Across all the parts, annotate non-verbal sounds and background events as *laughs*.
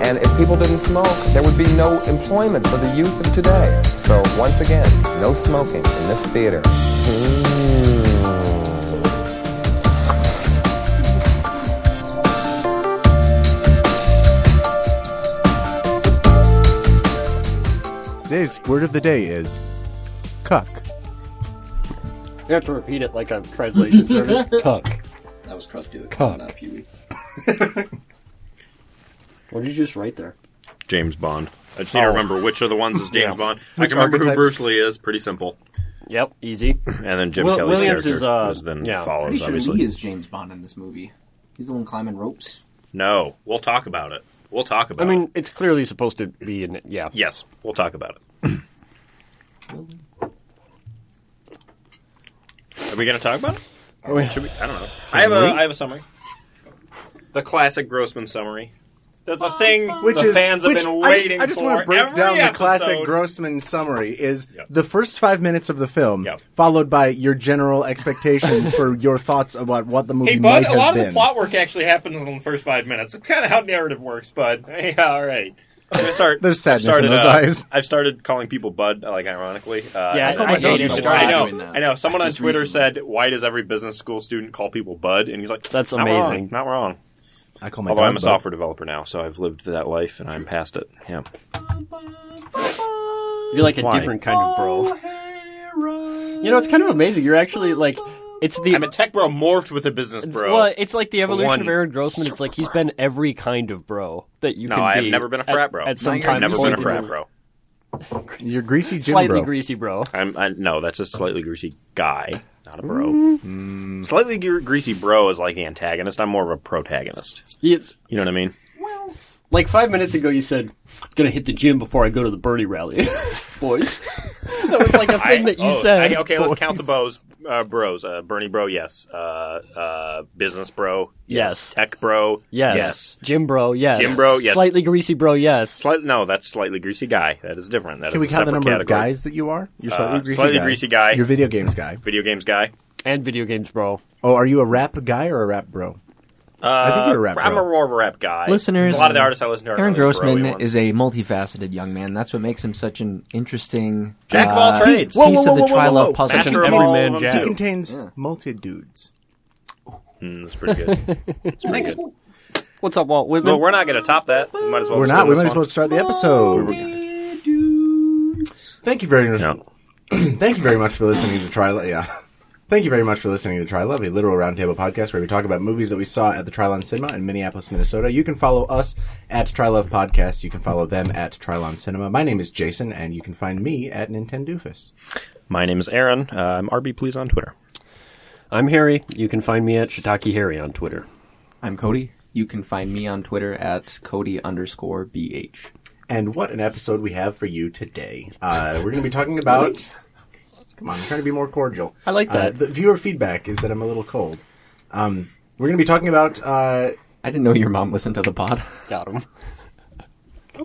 And if people didn't smoke, there would be no employment for the youth of today. So once again, no smoking in this theater. Mm. Today's word of the day is cuck. You have to repeat it like a translation *laughs* service. Cuck. That was Krusty the Cuck. *laughs* What did you just write there? James Bond. I just need to Oh. remember which of the ones is James Yeah. Bond. I Which can remember who archetypes? Bruce Lee is. Pretty simple. Yep, easy. And then Jim Will- Kelly's Williams character is, uh, is then yeah. follows, Pretty sure obviously. Lee is James Bond in this movie. He's the one climbing ropes. No, we'll talk about it. We'll talk I about it. I mean, it's clearly supposed to be in it. Yeah. Yes, we'll talk about it. *coughs* Are we going to talk about it? Oh. Should we? I don't know. I have a I have a summary. The classic Grossman summary. The, the thing Which the is fans have which been I just- I just, for. want to break every down the classic. Grossman summary. *laughs* Is Yep. the first five minutes of the film Yep. followed by your general expectations for your thoughts about what the movie Hey, might bud, a have lot been. of the plot work actually happens in the first five minutes. It's kind of how narrative works, bud. *laughs* Hey, all right. I'm start. There's sadness started, in those uh, eyes. I've started calling people bud, like ironically. Uh, Yeah, I, I, I hate it. bud. a lot. I know. I know. Someone on Twitter recently. said, "Why does every business school student call people bud?" And he's like, That's "Not wrong. amazing. Not wrong." I call my Although dog I'm a software developer now, so I've lived that life and I'm past it. Yeah. You're like a Why? different kind of bro. Oh, *laughs* you know, it's kind of amazing. You're actually like, it's the I'm a tech bro morphed with a business bro. Well, it's like the evolution one of Aaron Grossman. It's like he's been every kind of bro that you no, can be. I've never been a frat bro. At some you're time, I've never been a frat bro. You're greasy Jim Slightly bro. greasy bro. I'm I, no, that's a slightly greasy guy, not a bro. Mm. Slightly greasy bro is like the antagonist. I'm more of a protagonist. You- You know what I mean? Like five minutes ago, you said, I'm "Gonna hit the gym before I go to the Bernie rally." *laughs* Boys, that was like a thing that you oh, said. I- okay, let's count the Boys. bows. Uh, bros. Uh, Bernie bro, yes. Uh, uh, business bro, Yes. Tech bro, Yes. yes. Jim bro. Yes. Jim bro, yes. Slightly greasy bro. Yes. Slight, no, that's slightly greasy guy. That is different. That Can is we a count the separate number of guys that you are? You're slightly Uh, greasy slightly guy. greasy guy. You're video games guy. Video games guy. And video games bro. Oh, are you a rap guy or a rap bro? I think you're a rap I'm bro. a more of a rap guy. Listeners, a lot of the artists I listen to are Aaron really bro-y Grossman ones. is a multifaceted young man. That's what makes him such an interesting Jack of all uh, trades. piece Whoa, whoa, of whoa, the whoa, whoa, tri-love whoa. puzzle. Master He of contains- all man jack. He contains Yeah. multi-dudes. Mm, that's pretty good. *laughs* That's pretty Thanks. good. What's up, Walt Whitman? Well, we're not going to top that. We might as well. We're not. We might as well start the episode. Thank you very much. No. *clears throat* Thank you very much for listening to Try. Yeah. Thank you very much for listening to Trylove, a literal roundtable podcast where we talk about movies that we saw at the Trylon Cinema in Minneapolis, Minnesota. You can follow us at Trylove Podcast. You can follow them at Trylon Cinema. My name is Jason, and you can find me at Nintendoofus. My name is Aaron. Uh, I'm RB Please on Twitter. I'm Harry. You can find me at Shiitake Harry on Twitter. I'm Cody. You can find me on Twitter at Cody underscore BH. And what an episode we have for you today. Uh, we're going to be talking about. Come on, I'm trying to be more cordial. I like Uh, that. the viewer feedback is that I'm a little cold. Um, we're going to be talking about. Uh, I didn't know your mom listened to the pod. Got him.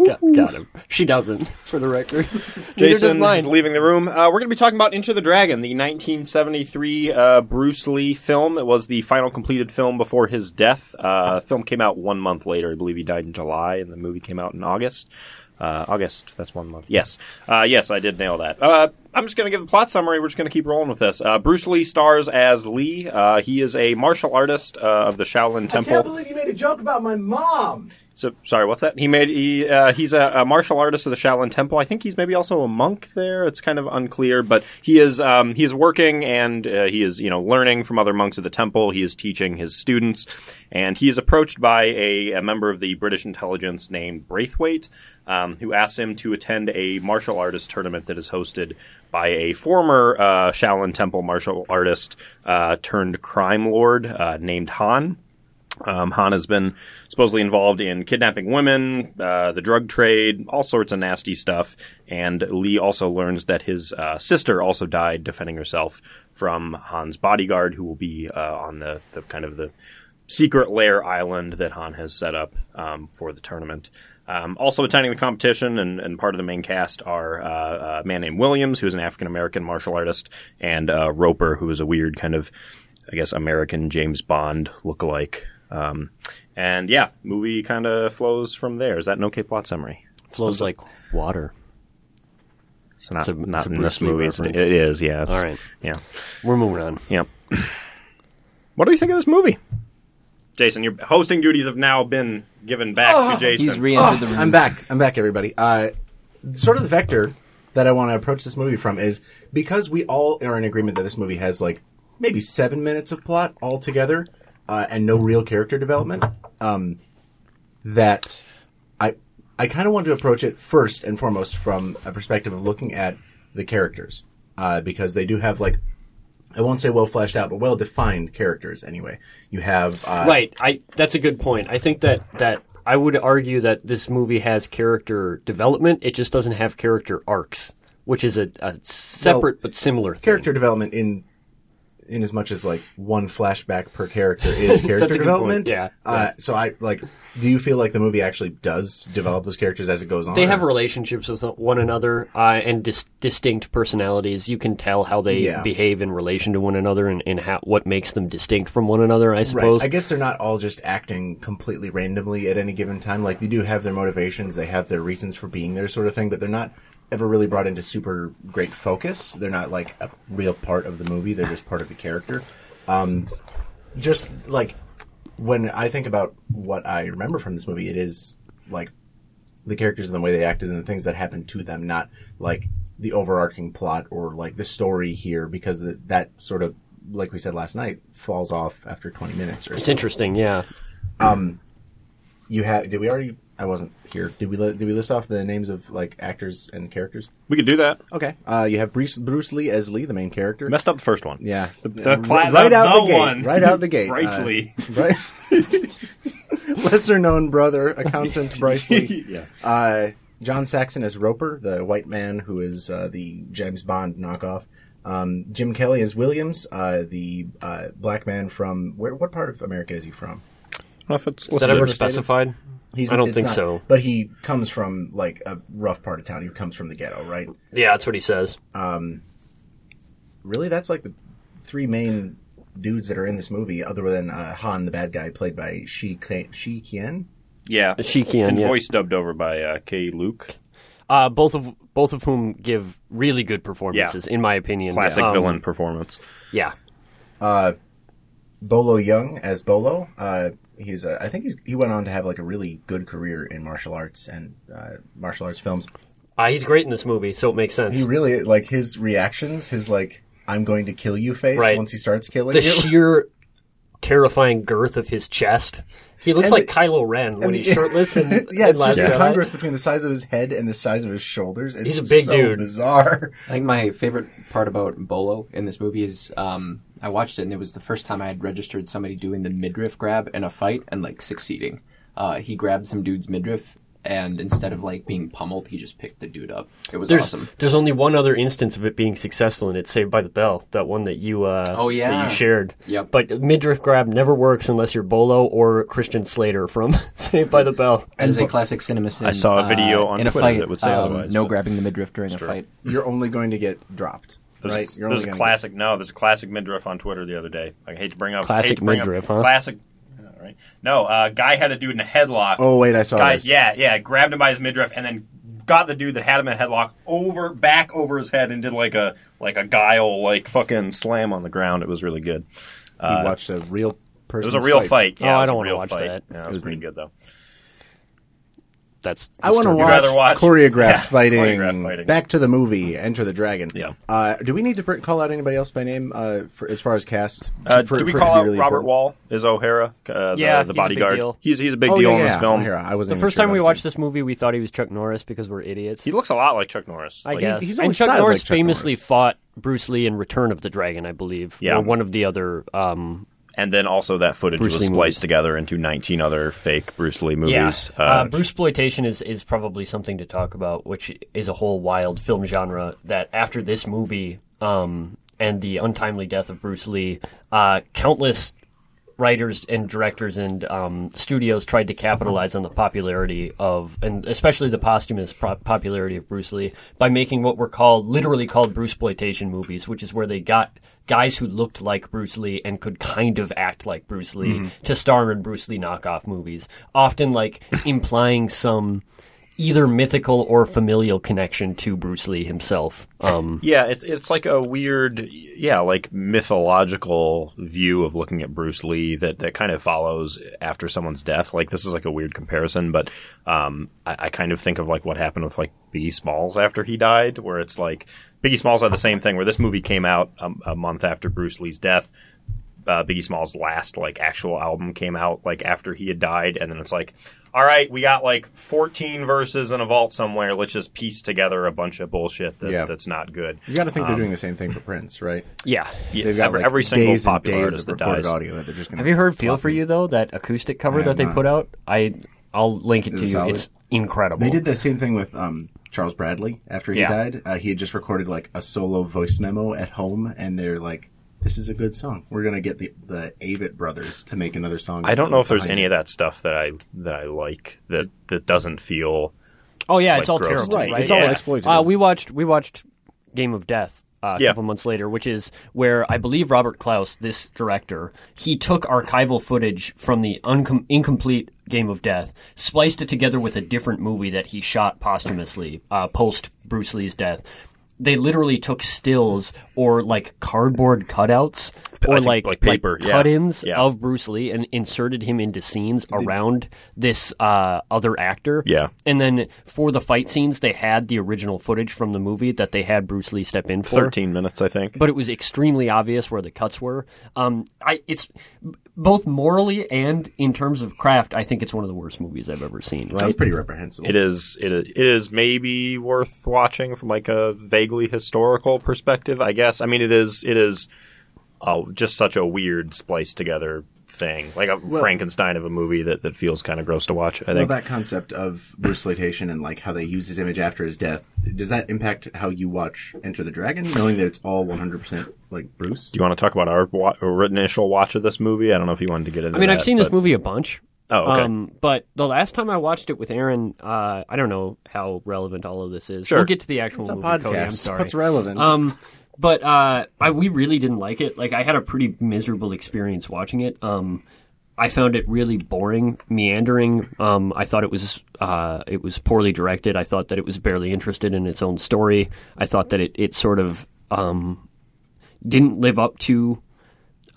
Got, got him. She doesn't, for the record. *laughs* Neither Jason is leaving the room. Uh, we're going to be talking about Enter the Dragon, the 1973 uh, Bruce Lee film. It was the final completed film before his death. Uh, film came out one month later. I believe he died in July, and the movie came out in August. Uh, August, that's one month. Yes. Uh, yes, I did nail that. Uh, I'm just going to give the plot summary. We're just going to keep rolling with this. Uh, Bruce Lee stars as Lee. Uh, he is a martial artist uh, of the Shaolin Temple. I can't believe you made a joke about my mom. So sorry, what's that? He made he uh, he's a, a martial artist of the Shaolin Temple. I think he's maybe also a monk there. It's kind of unclear, but he is um, he is working and uh, he is you know learning from other monks of the temple. He is teaching his students, and he is approached by a, a member of the British intelligence named Braithwaite, um, who asks him to attend a martial artist tournament that is hosted by a former uh, Shaolin Temple martial artist uh, turned crime lord uh, named Han. Um, Han has been supposedly involved in kidnapping women, uh, the drug trade, all sorts of nasty stuff. And Lee also learns that his uh, sister also died defending herself from Han's bodyguard, who will be uh, on the, the kind of the secret lair island that Han has set up um, for the tournament. Um, also attending the competition and, and part of the main cast are uh, a man named Williams, who's an African American martial artist, and uh, Roper, who is a weird kind of, I guess, American James Bond lookalike. Um, and yeah, movie kind of flows from there. Is that an okay plot summary? Flows like water. So not, It's a- not it's in Bruce this movie. It's- reference. It is, yeah. it's- All right, Yeah. we're moving on. Yep. what do you think of this movie? Jason, your hosting duties have now been given back to Jason. He's re-entered the room. I'm back. I'm back, everybody. Uh, sort of the vector that I want to approach this movie from is because we all are in agreement that this movie has like maybe seven minutes of plot altogether uh, and no real character development. Um, that I I kind of want to approach it first and foremost from a perspective of looking at the characters uh, because they do have like. I won't say well fleshed out, but well defined characters. Anyway, you have uh, Right. I that's a good point. I think that that I would argue that this movie has character development. It just doesn't have character arcs, which is a, a separate but similar thing. character development in in as much as like one flashback per character is *laughs* character That's a good development. yeah. Uh, so I like. Do you feel like the movie actually does develop those characters as it goes on? They have or- relationships with one another uh, and dis- distinct personalities. You can tell how they Yeah. behave in relation to one another and, and how, what makes them distinct from one another. I suppose. Right. I guess they're not all just acting completely randomly at any given time. Like they do have their motivations, they have their reasons for being there, sort of thing. But they're not ever really brought into super great focus. They're not like a real part of the movie. They're just part of the character. Um, just like when I think about what I remember from this movie, it is like the characters and the way they acted and the things that happened to them, not like the overarching plot or like the story here, because the, that sort of, like we said last night, falls off after 20 minutes or it's so. interesting. Yeah. You have? did we already, I wasn't here. Did we, li- did we list off the names of like actors and characters? we could do that. Okay. Uh, you have Bruce, Bruce Lee as Lee, the main character. Messed up the first one. Yeah. The, the, right, cla- the- out the the gate. one. Right out the gate. Bryce Uh, Lee. *laughs* Right. *laughs* Lesser known brother, accountant *laughs* Bryce Lee. Yeah. Uh, John Saxon as Roper, the white man who is uh, the James Bond knockoff. Um, Jim Kelly as Williams, uh, the uh, black man from where? What part of America is he from? I don't know if it's Is that ever specified? He's, I don't think not- so. But he comes from like a rough part of town. He comes from the ghetto, right? Yeah, that's what he says. Really, that's like the three main dudes that are in this movie, other than uh, Han, the bad guy, played by Shi Ki- Shih Kien. Yeah. Shih Kien, and yeah. voice dubbed over by uh, Keye Luke. Uh, both of both of whom give really good performances, in my opinion. Classic Um, villain performance. Yeah. Bolo Yeung as Bolo. Uh, he's a, I think he's he went on to have like a really good career in martial arts and uh, martial arts films. Uh, he's great in this movie, so it makes sense. He really like his reactions, his like "I'm going to kill you" face Right. once he starts killing the you. *laughs* sheer terrifying girth of his chest. He looks And like the- Kylo Ren when and he's shirtless *laughs* and yeah, it's Last just Jedi. incongruous between the size of his head and the size of his shoulders. It's He's a big so dude. Bizarre. I think my favorite part about Bolo in this movie is um, I watched it and it was the first time I had registered somebody doing the midriff grab in a fight and like succeeding. Uh, he grabbed some dude's midriff and instead of like being pummeled, he just picked the dude up. It was There's awesome. there's only one other instance of it being successful, and it's Saved by the Bell, that one that you uh, Oh, yeah. that you shared. Yep. But midriff grab never works unless you're Bolo or Christian Slater from *laughs* Saved by the Bell. As a classic cinema sin, I saw a video uh, on in a Twitter fight, that would say um, otherwise, No grabbing the midriff during a fight. You're only going to get dropped, There's, right? a, there's a classic. No, there's a classic midriff on Twitter the other day. I hate to bring up Classic to bring up- midriff, huh? Classic. right. No, uh, guy had a dude in a headlock. Oh wait, I saw guy, this. yeah, yeah, grabbed him by his midriff and then got the dude that had him in a headlock over back over his head and did like a like a guile like fucking slam on the ground. It was really good. He watched a real person. It was a real fight. Yeah, Oh, I don't wanna watch fight. that. Yeah, it was pretty good though. That's I want to watch, rather watch- choreographed, *laughs* Yeah, fighting, choreographed fighting. Back to the movie, Enter the Dragon. Yeah. Uh, do we need to call out anybody else by name uh, for, as far as cast? Uh, For- do we for call out really Robert important? Wall as O'Hara? Uh, the, Yeah, the he's a big bodyguard. deal. He's he's a big Oh, deal yeah, in this yeah. film. O'Hara. I wasn't The first sure time we watched this movie, we thought he was Chuck Norris because we're idiots. He looks a lot like Chuck Norris. I Like, guess. he's and Chuck Norris like Chuck famously Norris. fought Bruce Lee in Return of the Dragon, I believe. Yeah. Or one of the other um, and then also that footage Bruce was Lee spliced movies. together into 19 other fake Bruce Lee movies. Yeah, uh, Bruce exploitation is is probably something to talk about, which is a whole wild film genre. That after this movie um, and the untimely death of Bruce Lee, uh, countless writers and directors and um, studios tried to capitalize on the popularity of, and especially the posthumous pro- popularity of Bruce Lee by making what were called, literally called Bruce exploitation movies, which is where they got guys who looked like Bruce Lee and could kind of act like Bruce Lee mm-hmm. to star in Bruce Lee knockoff movies, often like *coughs* implying some either mythical or familial connection to Bruce Lee himself. Um, Yeah, it's it's like a weird, yeah, like mythological view of looking at Bruce Lee that, that kind of follows after someone's death. Like this is like a weird comparison, but um, I, I kind of think of like what happened with like Biggie Smalls after he died, where it's like Biggie Smalls had the same thing. Where this movie came out a, a month after Bruce Lee's death. Uh, Biggie Smalls' last like actual album came out like after he had died, and then it's like, all right, we got like 14 verses in a vault somewhere. Let's just piece together a bunch of bullshit that, Yeah. that's not good. You got to think they're doing the same thing for Prince, right? yeah. Yeah, They've got every, like, every single days and popular days artist of that recorded dies. audio that they're just going Have you heard "Feel for You" though? That acoustic cover that they not. put out. I I'll link it Is to it you. solid? It's incredible. They did the same thing with um, Charles Bradley after he Yeah. died. Uh, he had just recorded like a solo voice memo at home, and they're like, "This is a good song. We're gonna get the the Avett brothers to make another song." I don't know if there's behind any it." of that stuff that I that I like that that doesn't feel. Oh yeah, like, it's all gross terrible. to Right, me. it's all exploitative. Uh, we watched we watched Game of Death uh, a Yeah. couple months later, which is where I believe Robert Clouse, this director, he took archival footage from the uncom- incomplete Game of Death, spliced it together with a different movie that he shot posthumously uh, post Bruce Lee's death. They literally took stills or like cardboard cutouts or think, like like paper, yeah. cut-ins Yeah. of Bruce Lee and inserted him into scenes around this uh, other actor. Yeah. And then for the fight scenes, they had the original footage from the movie that they had Bruce Lee step in for. 13 minutes, I think. But it was extremely obvious where the cuts were. Um, I it's both morally and in terms of craft. I think it's one of the worst movies I've ever seen. Sounds Right? pretty reprehensible. It is it is, it is maybe worth watching from like a vaguely historical perspective, I guess. I mean, it is it is uh, just such a weird spliced together thing, like a Frankenstein of a movie that, that feels kind of gross to watch. I Well, think. that concept of Bruce exploitation and like how they use his image after his death does that impact how you watch Enter the Dragon, knowing that it's all 100 percent like Bruce? Do you want to talk about our, wa- our initial watch of this movie? I don't know if you wanted to get into. I mean, I've that, seen this movie a bunch. Oh, okay. Um, but the last time I watched it with Aaron, uh, I don't know how relevant all of this is. Sure. We'll get to the actual It's a movie. Cody, I'm podcast. sorry. What's relevant? Um, but uh, I, we really didn't like it. Like, I had a pretty miserable experience watching it. Um, I found it really boring, meandering. Um, I thought it was uh, it was poorly directed. I thought that it was barely interested in its own story. I thought that it it sort of um, didn't live up to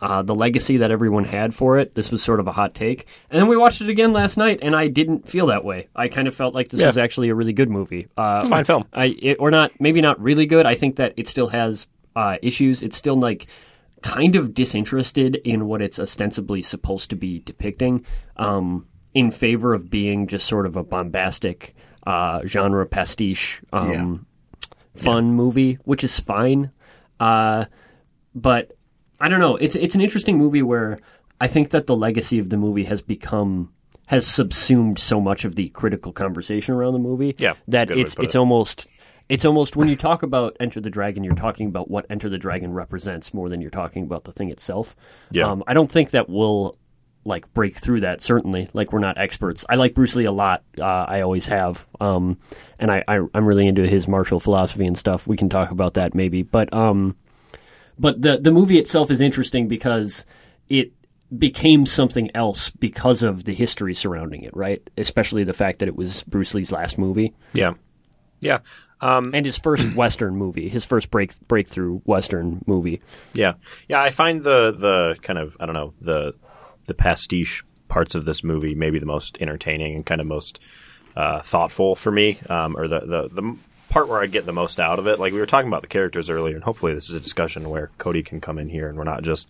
uh, the legacy that everyone had for it. This was sort of a hot take. And then we watched it again last night, and I didn't feel that way. I kind of felt like this Yeah. was actually a really good movie. Uh, It's a fine film. I it, or not maybe not really good. I think that it still has uh, issues. It's still like kind of disinterested in what it's ostensibly supposed to be depicting, um, in favor of being just sort of a bombastic uh, genre pastiche um, fun movie, which is fine. Uh, but I don't know. It's it's an interesting movie where I think that the legacy of the movie has become has subsumed so much of the critical conversation around the movie Yeah, that good way to it's it's it. almost it's almost when you talk about Enter the Dragon, you're talking about what Enter the Dragon represents more than you're talking about the thing itself. Yeah. Um, I don't think that we'll like break through that. Certainly, like we're not experts. I like Bruce Lee a lot. Uh, I always have, um, and I, I I'm really into his martial philosophy and stuff. We can talk about that maybe, but um, but the the movie itself is interesting because it became something else because of the history surrounding it, right? Especially the fact that it was Bruce Lee's last movie Yeah, yeah, um, and his first *clears throat* Western movie, his first break breakthrough Western movie. yeah, yeah. I find the the kind of I don't know the the pastiche parts of this movie maybe the most entertaining and kind of most uh, thoughtful for me, um, or the, the the part where I get the most out of it. Like we were talking about the characters earlier, and hopefully this is a discussion where Cody can come in here and we're not just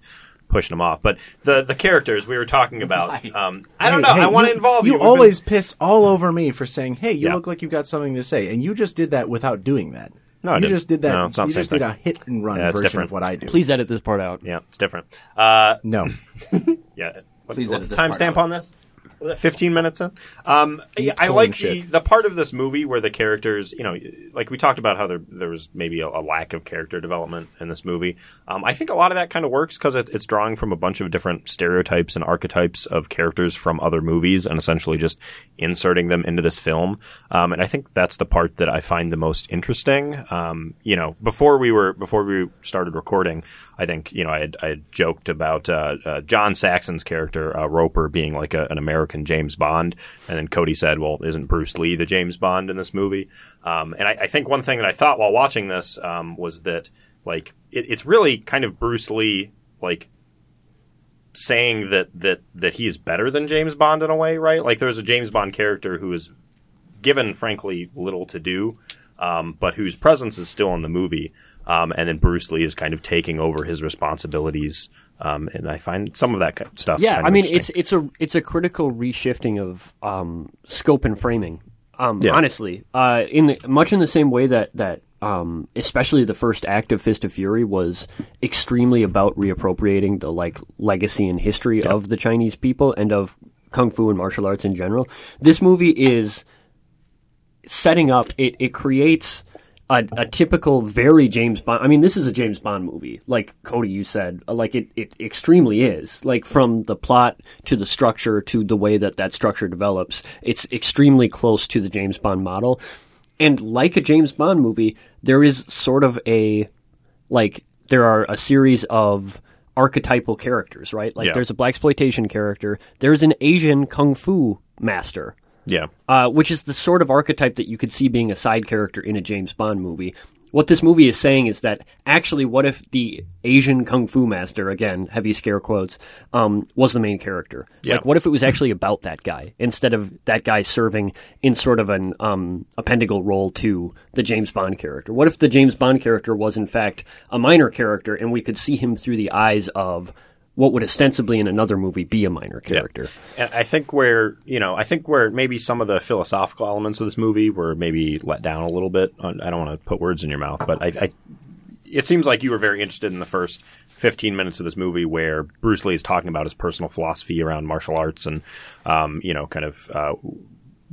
pushing them off. But the the characters we were talking about, um, I don't Hey, know. hey, I want to involve you. You We've been- always piss all over me for saying, "Hey, you Yeah. look like you've got something to say," and you just did that without doing that. No, I you didn't. just did that. No, it's not you the just same did a hit and run Yeah, it's version different. of what I do. Please edit this part out. Yeah, it's different. Uh, No. *laughs* yeah. What, Please what's edit the timestamp on this? Was it 15 minutes in. Um, yeah, I like the, shit. the part of this movie where the characters, you know, like we talked about how there there was maybe a, a lack of character development in this movie. Um, I think a lot of that kind of works because it's, it's drawing from a bunch of different stereotypes and archetypes of characters from other movies and essentially just inserting them into this film. Um, and I think that's the part that I find the most interesting. Um, you know, before we were before we started recording, I think you know I had, I had joked about uh, uh, John Saxon's character uh, Roper being like a, an American James Bond, and then Cody said, "Well, isn't Bruce Lee the James Bond in this movie?" Um, and I, I think one thing that I thought while watching this um, was that like it, it's really kind of Bruce Lee like saying that that that he is better than James Bond in a way, right? Like there's a James Bond character who is given, frankly, little to do, um, but whose presence is still in the movie. Um, and then Bruce Lee is kind of taking over his responsibilities. Um, and I find some of that stuff. Yeah, kind of I mean it's it's a it's a critical reshifting of um, scope and framing. Um, Yeah. Honestly, uh, in the, much in the same way that that um, especially the first act of Fist of Fury was extremely about reappropriating the like legacy and history of the Chinese people and of kung fu and martial arts in general. This movie is setting up. It it creates. A, a typical, very James Bond. I mean, this is a James Bond movie, like Cody, you said. Like it, it extremely is. Like from the plot to the structure to the way that that structure develops, it's extremely close to the James Bond model. And like a James Bond movie, there is sort of a like there are a series of archetypal characters, right? Like Yeah. there's a black exploitation character, there's an Asian kung fu master, yeah. uh, which is the sort of archetype that you could see being a side character in a James Bond movie. What this movie is saying is that actually, what if the Asian kung fu master, again, heavy scare quotes, um, was the main character? Yeah. Like, what if it was actually about that guy instead of that guy serving in sort of an um, appendical role to the James Bond character? What if the James Bond character was, in fact, a minor character and we could see him through the eyes of what would ostensibly in another movie be a minor character? And I think where you know, I think where maybe some of the philosophical elements of this movie were maybe let down a little bit. I don't want to put words in your mouth, but I, I it seems like you were very interested in the first 15 minutes of this movie where Bruce Lee is talking about his personal philosophy around martial arts and, um, you know, kind of uh,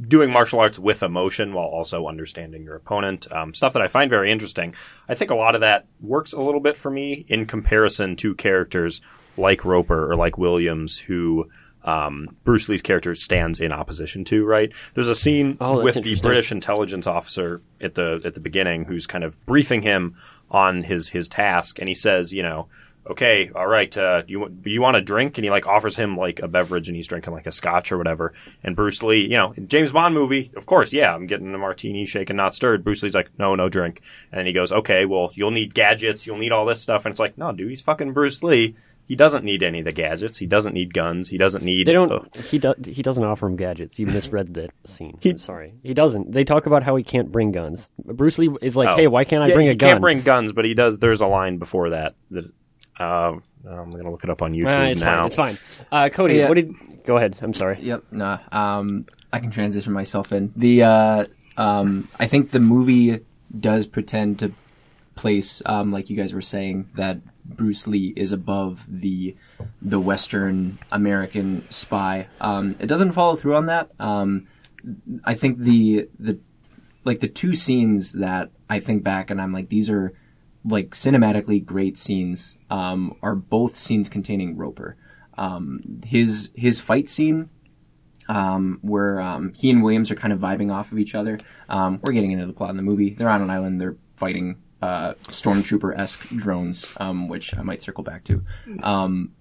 doing martial arts with emotion while also understanding your opponent. Um, stuff that I find very interesting. I think a lot of that works a little bit for me in comparison to characters like Roper or like Williams who. Um, Bruce Lee's character stands in opposition to, right? There's a scene Oh, with the. British intelligence officer at the at the beginning who's kind of briefing him on his his task, and he says, you know, okay, all right, uh, you want- you want a drink, and he like offers him like a beverage, and he's drinking like a scotch or whatever. And Bruce Lee, you know, James Bond movie, of course, yeah, I'm getting a martini, shaken not stirred. Bruce Lee's like, no, no drink, and then he goes, okay, well, you'll need gadgets, you'll need all this stuff, and it's like, no, dude, he's fucking Bruce Lee. He doesn't need any of the gadgets. He doesn't need guns. He doesn't need. They don't. the- He does. He doesn't offer him gadgets. You misread the scene. I'm sorry. He doesn't. They talk about how he can't bring guns. Bruce Lee is like, Oh. "Hey, why can't I Yeah, bring he a gun?" can't bring guns, but he does. There's a line before that. That uh, I'm going to look it up on YouTube Uh, it's now. fine. It's fine. Uh, Cody, Yeah. what did? Go ahead. I'm sorry. Yep. Nah. Um, I can transition myself in. The uh, um, I think the movie does pretend to place, um, like you guys were saying, that Bruce Lee is above the the Western American spy. Um, it doesn't follow through on that. Um, I think the the like the two scenes that I think back and I'm like these are like cinematically great scenes um, are both scenes containing Roper. Um, his his fight scene um, where um, he and Williams are kind of vibing off of each other. Um, we're getting into the plot in the movie. They're on an island. They're fighting uh, stormtrooper esque drones, um, which I might circle back to. Um,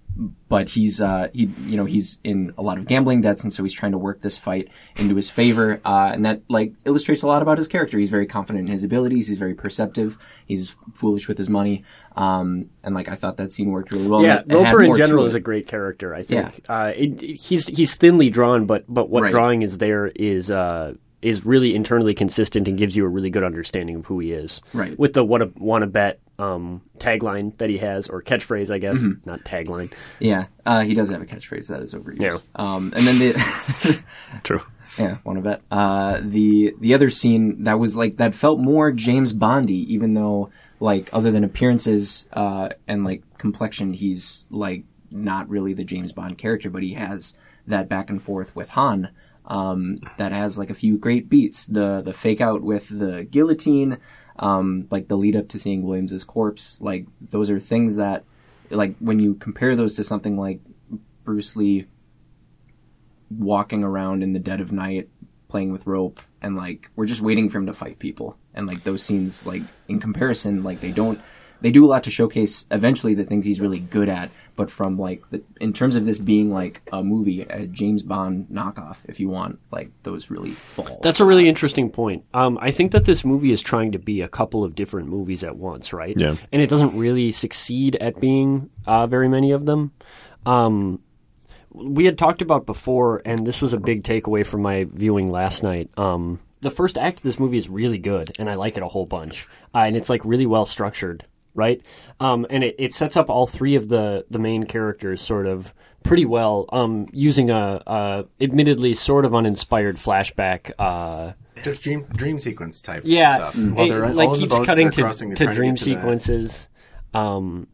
but he's uh, he you know he's in a lot of gambling debts, and so he's trying to work this fight into his favor, uh, and that like illustrates a lot about his character. He's very confident in his abilities. He's very perceptive. He's foolish with his money, um, and like I thought that scene worked really well. Yeah, and it- it Roper in general is a great character. I think. Uh, it, he's he's thinly drawn, but but what Right. drawing is there is uh, is really internally consistent and gives you a really good understanding of who he is. Right. With the what a want to bet um, tagline that he has or catchphrase, I guess, Mm-hmm. not tagline. Yeah, uh, he does have a catchphrase that is overused. Yeah. Um, and then the *laughs* True. Yeah, want to bet. Uh, the the other scene that was like that felt more James Bondy, even though like other than appearances uh, and like complexion, he's like not really the James Bond character, but he has that back and forth with Han. Um, that has like a few great beats. The the fake out with the guillotine, um, like the lead up to seeing Williams's corpse. Like those are things that, like when you compare those to something like Bruce Lee walking around in the dead of night playing with rope and like we're just waiting for him to fight people and like those scenes like in comparison like they don't they do a lot to showcase eventually the things he's really good at but from like the, in terms of this being like a movie a james bond knockoff if you want like those really fall That's a really interesting point. Um, I think that this movie is trying to be a couple of different movies at once, right? Yeah. And it doesn't really succeed at being uh, very many of them. Um, we had talked about before, and this was a big takeaway from my viewing last night. Um, the first act of this movie is really good, and I like it a whole bunch. Uh, and it's like really well structured, right? Um, and it, it sets up all three of the the main characters sort of pretty well, um, using a, a admittedly sort of uninspired flashback. Uh, Just dream dream sequence type yeah, stuff. While it, they're like all the keeps boats, cutting to, crossing, to dream to sequences. Um,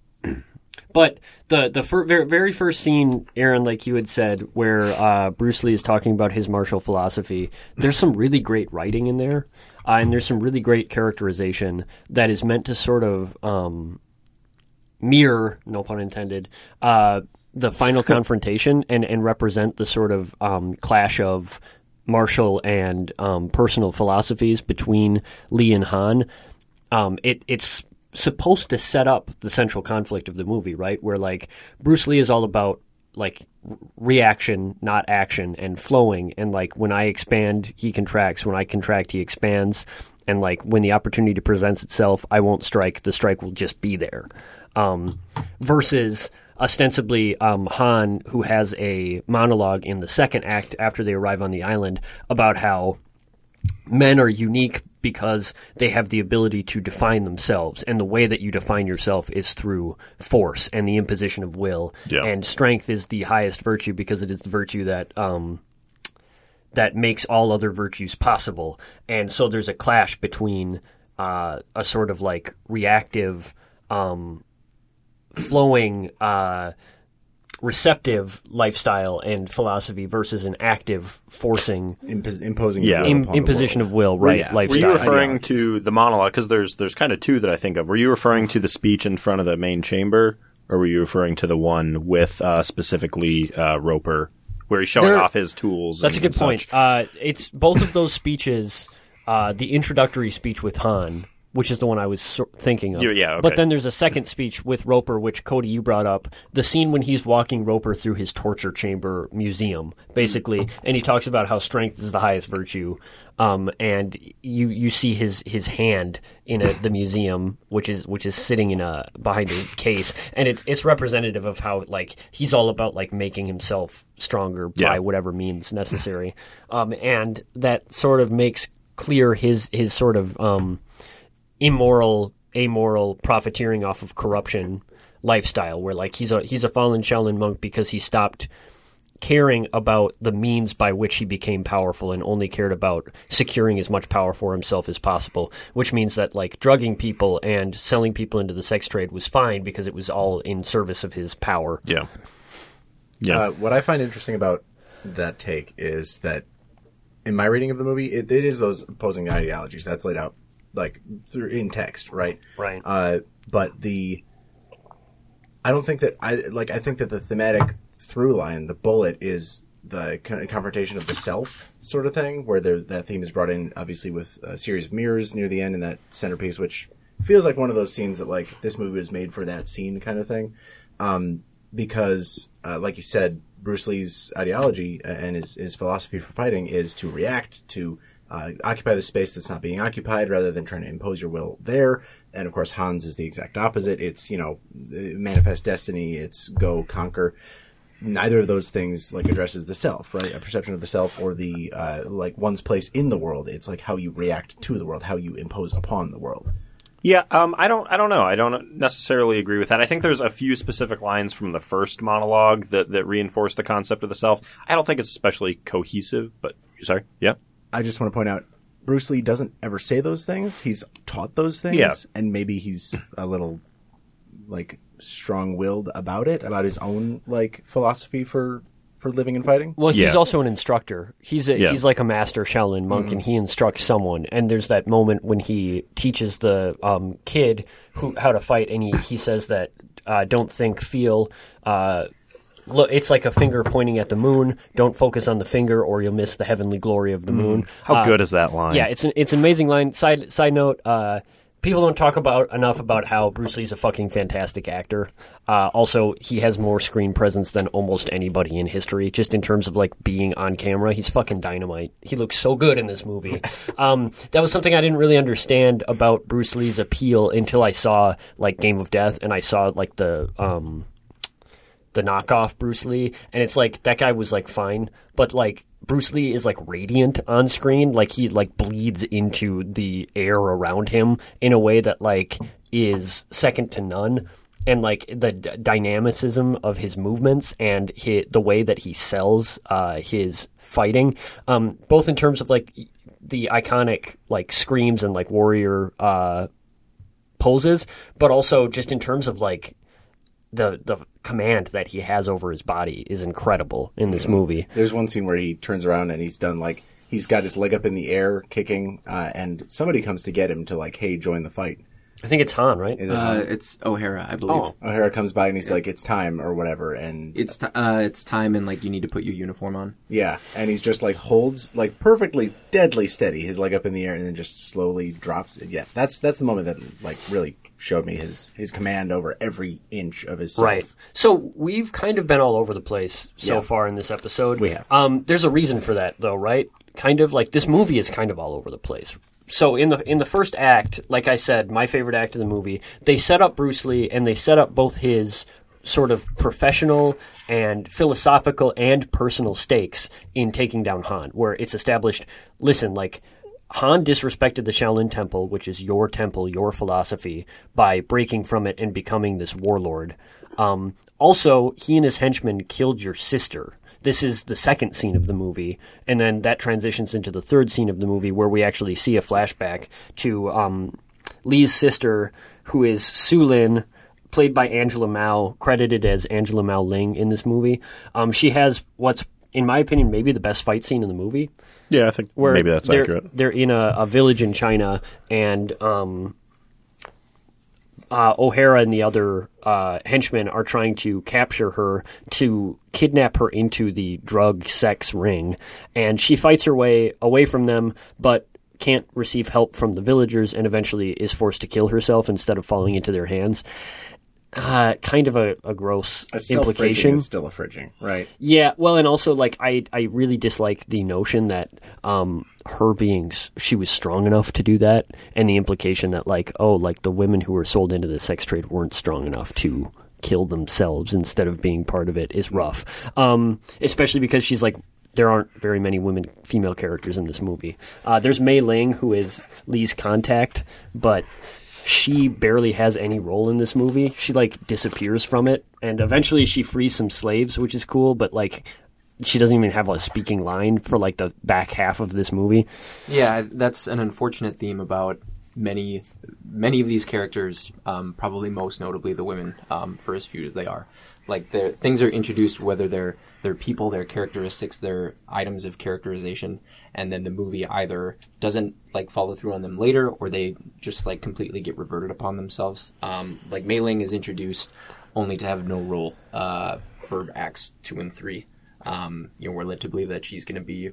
but the the fir- very, first scene, Aaron, like you had said, where uh, Bruce Lee is talking about his martial philosophy, there's some really great writing in there, uh, and there's some really great characterization that is meant to sort of um, mirror, no pun intended, uh, the final *laughs* confrontation and, and represent the sort of um, clash of martial and um, personal philosophies between Lee and Han. Um, it, it's supposed to set up the central conflict of the movie, right? Where like Bruce Lee is all about like reaction, not action, and flowing. And like when I expand, he contracts. When I contract, he expands. And like when the opportunity presents itself, I won't strike. The strike will just be there. Um, versus ostensibly um, Han, who has a monologue in the second act after they arrive on the island about how men are unique because they have the ability to define themselves. And the way that you define yourself is through force and the imposition of will. Yeah. and strength is the highest virtue because it is the virtue that um, that makes all other virtues possible. And so there's a clash between uh, a sort of like reactive um, flowing uh, receptive lifestyle and philosophy versus an active forcing Impos- imposing Yeah. will Im- upon the imposition world. of will, right? Yeah. Were Lifestyle. you referring to the monologue? Because there's there's kind of two that I think of. Were you referring to the speech in front of the main chamber, or were you referring to the one with uh, specifically uh, Roper, where he's showing There- off his tools? That's a good such? point. Uh, it's both of those speeches. Uh, the introductory speech with Han, which is the one I was so- thinking of. Yeah, yeah, okay. But then there's a second speech with Roper, which Cody you brought up. The scene when he's walking Roper through his torture chamber museum, basically, and he talks about how strength is the highest virtue. Um, and you you see his his hand in a, *laughs* the museum, which is which is sitting in a behind a case, and it's it's representative of how like he's all about like making himself stronger Yeah. by whatever means necessary, um, and that sort of makes clear his his sort of um, immoral, amoral, profiteering off of corruption lifestyle, where like he's a he's a fallen Shaolin monk because he stopped caring about the means by which he became powerful and only cared about securing as much power for himself as possible, which means that like drugging people and selling people into the sex trade was fine because it was all in service of his power. Yeah. Yeah. Uh, what I find interesting about that take is that in my reading of the movie, it, it is those opposing ideologies that's laid out like through in text, right? Right. Uh, but the I don't think that I like. I think that the thematic through line, the bullet, is the confrontation of the self sort of thing, where there, that theme is brought in, obviously with a series of mirrors near the end and that centerpiece, which feels like one of those scenes that like this movie was made for that scene kind of thing. Um, because, uh, like you said, Bruce Lee's ideology and his, his philosophy for fighting is to react to uh, occupy the space that's not being occupied rather than trying to impose your will there. And of course, Hans is the exact opposite. It's, you know, manifest destiny. It's go conquer. Neither of those things like addresses the self, right? A perception of the self or the, uh, like one's place in the world. It's like how you react to the world, how you impose upon the world. Yeah, um, I don't, I don't know. I don't necessarily agree with that. I think there's a few specific lines from the first monologue that, that reinforce the concept of the self. I don't think it's especially cohesive, but sorry. Yeah. I just want to point out Bruce Lee doesn't ever say those things. He's taught those things, Yeah. and maybe he's a little like strong-willed about it, about his own like philosophy for for living and fighting. Well, he's Yeah. also an instructor. He's a, Yeah. he's like a master Shaolin monk, and he instructs someone. And there's that moment when he teaches the um, kid who how to fight, and he he says that uh, don't think, feel. Uh, look, it's like a finger pointing at the moon. Don't focus on the finger, or you'll miss the heavenly glory of the moon. How Uh, good is that line? Yeah, it's an it's an amazing line. Side side note, uh, people don't talk about enough about how Bruce Lee's a fucking fantastic actor. Uh, also, he has more screen presence than almost anybody in history. Just in terms of like being on camera, he's fucking dynamite. He looks so good in this movie. *laughs* um, that was something I didn't really understand about Bruce Lee's appeal until I saw like Game of Death and I saw like the um, the knockoff Bruce Lee, and it's like that guy was like fine, but like Bruce Lee is like radiant on screen, like he like bleeds into the air around him in a way that like is second to none. And like the d- dynamicism of his movements and hi the way that he sells uh, his fighting, um, both in terms of like the iconic like screams and like warrior uh, poses, but also just in terms of like the the command that he has over his body is incredible in this movie. There's one scene where he turns around and he's done like he's got his leg up in the air kicking, uh, and somebody comes to get him to like, hey, join the fight. I think it's Han, right? Is it Uh, it's O'Hara, I believe. Oh. O'Hara comes by and he's like, it's time or whatever, and It's t- uh, it's time, and like you need to put your uniform on. yeah, and he's just like holds like perfectly deadly steady, his leg up in the air, and then just slowly drops it. Yeah, that's that's the moment that like really showed me his his command over every inch of his self. Right. So we've kind of been all over the place so Yeah. far in this episode. We have. Um, there's a reason for that, though, right? Kind of like this movie is kind of all over the place. So in the in the first act, like I said, my favorite act of the movie, they set up Bruce Lee and they set up both his sort of professional and philosophical and personal stakes in taking down Han, where it's established, listen, like Han disrespected the Shaolin Temple, which is your temple, your philosophy, by breaking from it and becoming this warlord. Um, also, he and his henchmen killed your sister. This is the second scene of the movie, and then that transitions into the third scene of the movie, where we actually see a flashback to um, Lee's sister, who is Su Lin, played by Angela Mao, credited as Angela Mao Ying in this movie. Um, she has what's, in my opinion, maybe the best fight scene in the movie Yeah, I think where maybe that's they're, accurate. They're in a, a village in China, and um, uh, O'Hara and the other uh, henchmen are trying to capture her to kidnap her into the drug sex ring, and she fights her way away from them, but can't receive help from the villagers, and eventually is forced to kill herself instead of falling into their hands. Uh, kind of a, a gross A implication. is still a fridging, right? Yeah, well, and also like I I really dislike the notion that um her being she was strong enough to do that, and the implication that like oh like the women who were sold into the sex trade weren't strong enough to kill themselves instead of being part of it is rough. Um, especially because she's like. There aren't very many women, female characters in this movie. Uh, there's Mei Ling, who is Lee's contact, but she barely has any role in this movie. She like disappears from it, and eventually she frees some slaves, which is cool. But like, she doesn't even have a speaking line for like the back half of this movie. Yeah, that's an unfortunate theme about many many of these characters. Um, probably most notably the women, um, for as few as they are. Like their things are introduced, whether they're they're people, their characteristics, their items of characterization, and then the movie either doesn't like follow through on them later, or they just like completely get reverted upon themselves. Um, like Mei Ling is introduced only to have no role uh, for acts two and three. Um, you know, we're led to believe that she's going to be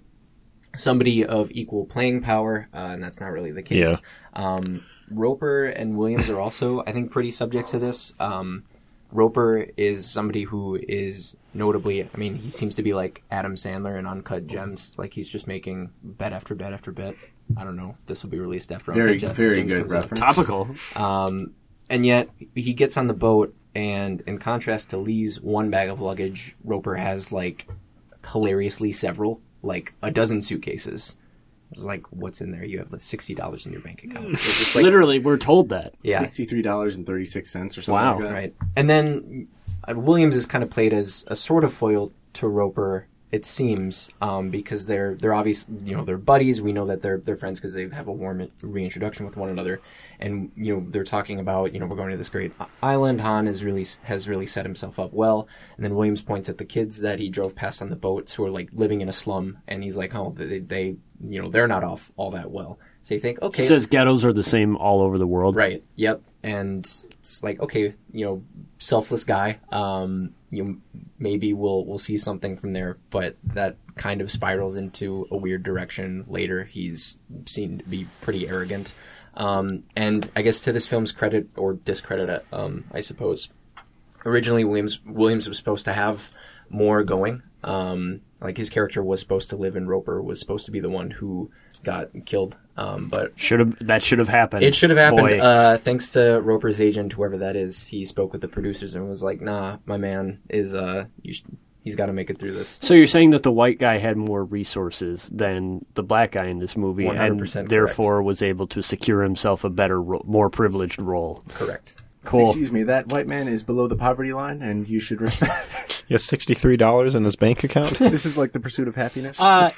somebody of equal playing power, uh, and that's not really the case. Yeah. Um, Roper and Williams are also, I think, pretty subject to this. Um, Roper is somebody who is notably, I mean, he seems to be like Adam Sandler in Uncut Gems. Like he's just making bet after bet after bet. I don't know. This will be released after Very, Uncut Gems- very Gems good comes out. reference. Topical. Um, and yet he gets on the boat, and in contrast to Lee's one bag of luggage, Roper has like hilariously several, like a dozen suitcases. It's like, what's in there? You have like sixty dollars in your bank account. Just like, Literally, we're told that. yeah, Sixty-three dollars and thirty-six cents or something Wow. like that. right. And then uh, Williams is kind of played as a sort of foil to Roper, It seems um, because they're they're obvious, you know, they're buddies. We know that they're they're friends because they have a warm reintroduction with one another, and you know they're talking about you know we're going to this great island. Han has really has really set himself up well, and then Williams points at the kids that he drove past on the boats who are like living in a slum, and he's like, oh, they, they you know they're not off all that well. So you think, okay, Says ghettos are the same all over the world. Right. Yep. And it's like, okay, you know, selfless guy. Um, you know, maybe we'll we'll see something from there, but that kind of spirals into a weird direction later. He's seen to be pretty arrogant. Um, and I guess to this film's credit or discredit, um, I suppose. Originally, Williams Williams was supposed to have more going. Um, like his character was supposed to live in Roper was supposed to be the one who got killed. Um, but Should have that should have happened. it should have happened. Uh, thanks to Roper's agent, whoever that is. He spoke with the producers and was like, "Nah, my man is uh, you sh- he's got to make it through this." So you're saying that the white guy had more resources than the black guy in this movie, 100% and correct. therefore was able to secure himself a better, ro- more privileged role. Correct. Cool. Excuse me, that white man is below the poverty line, and you should respect. *laughs* He has sixty three dollars in his bank account. *laughs* this is like the pursuit of happiness. Uh,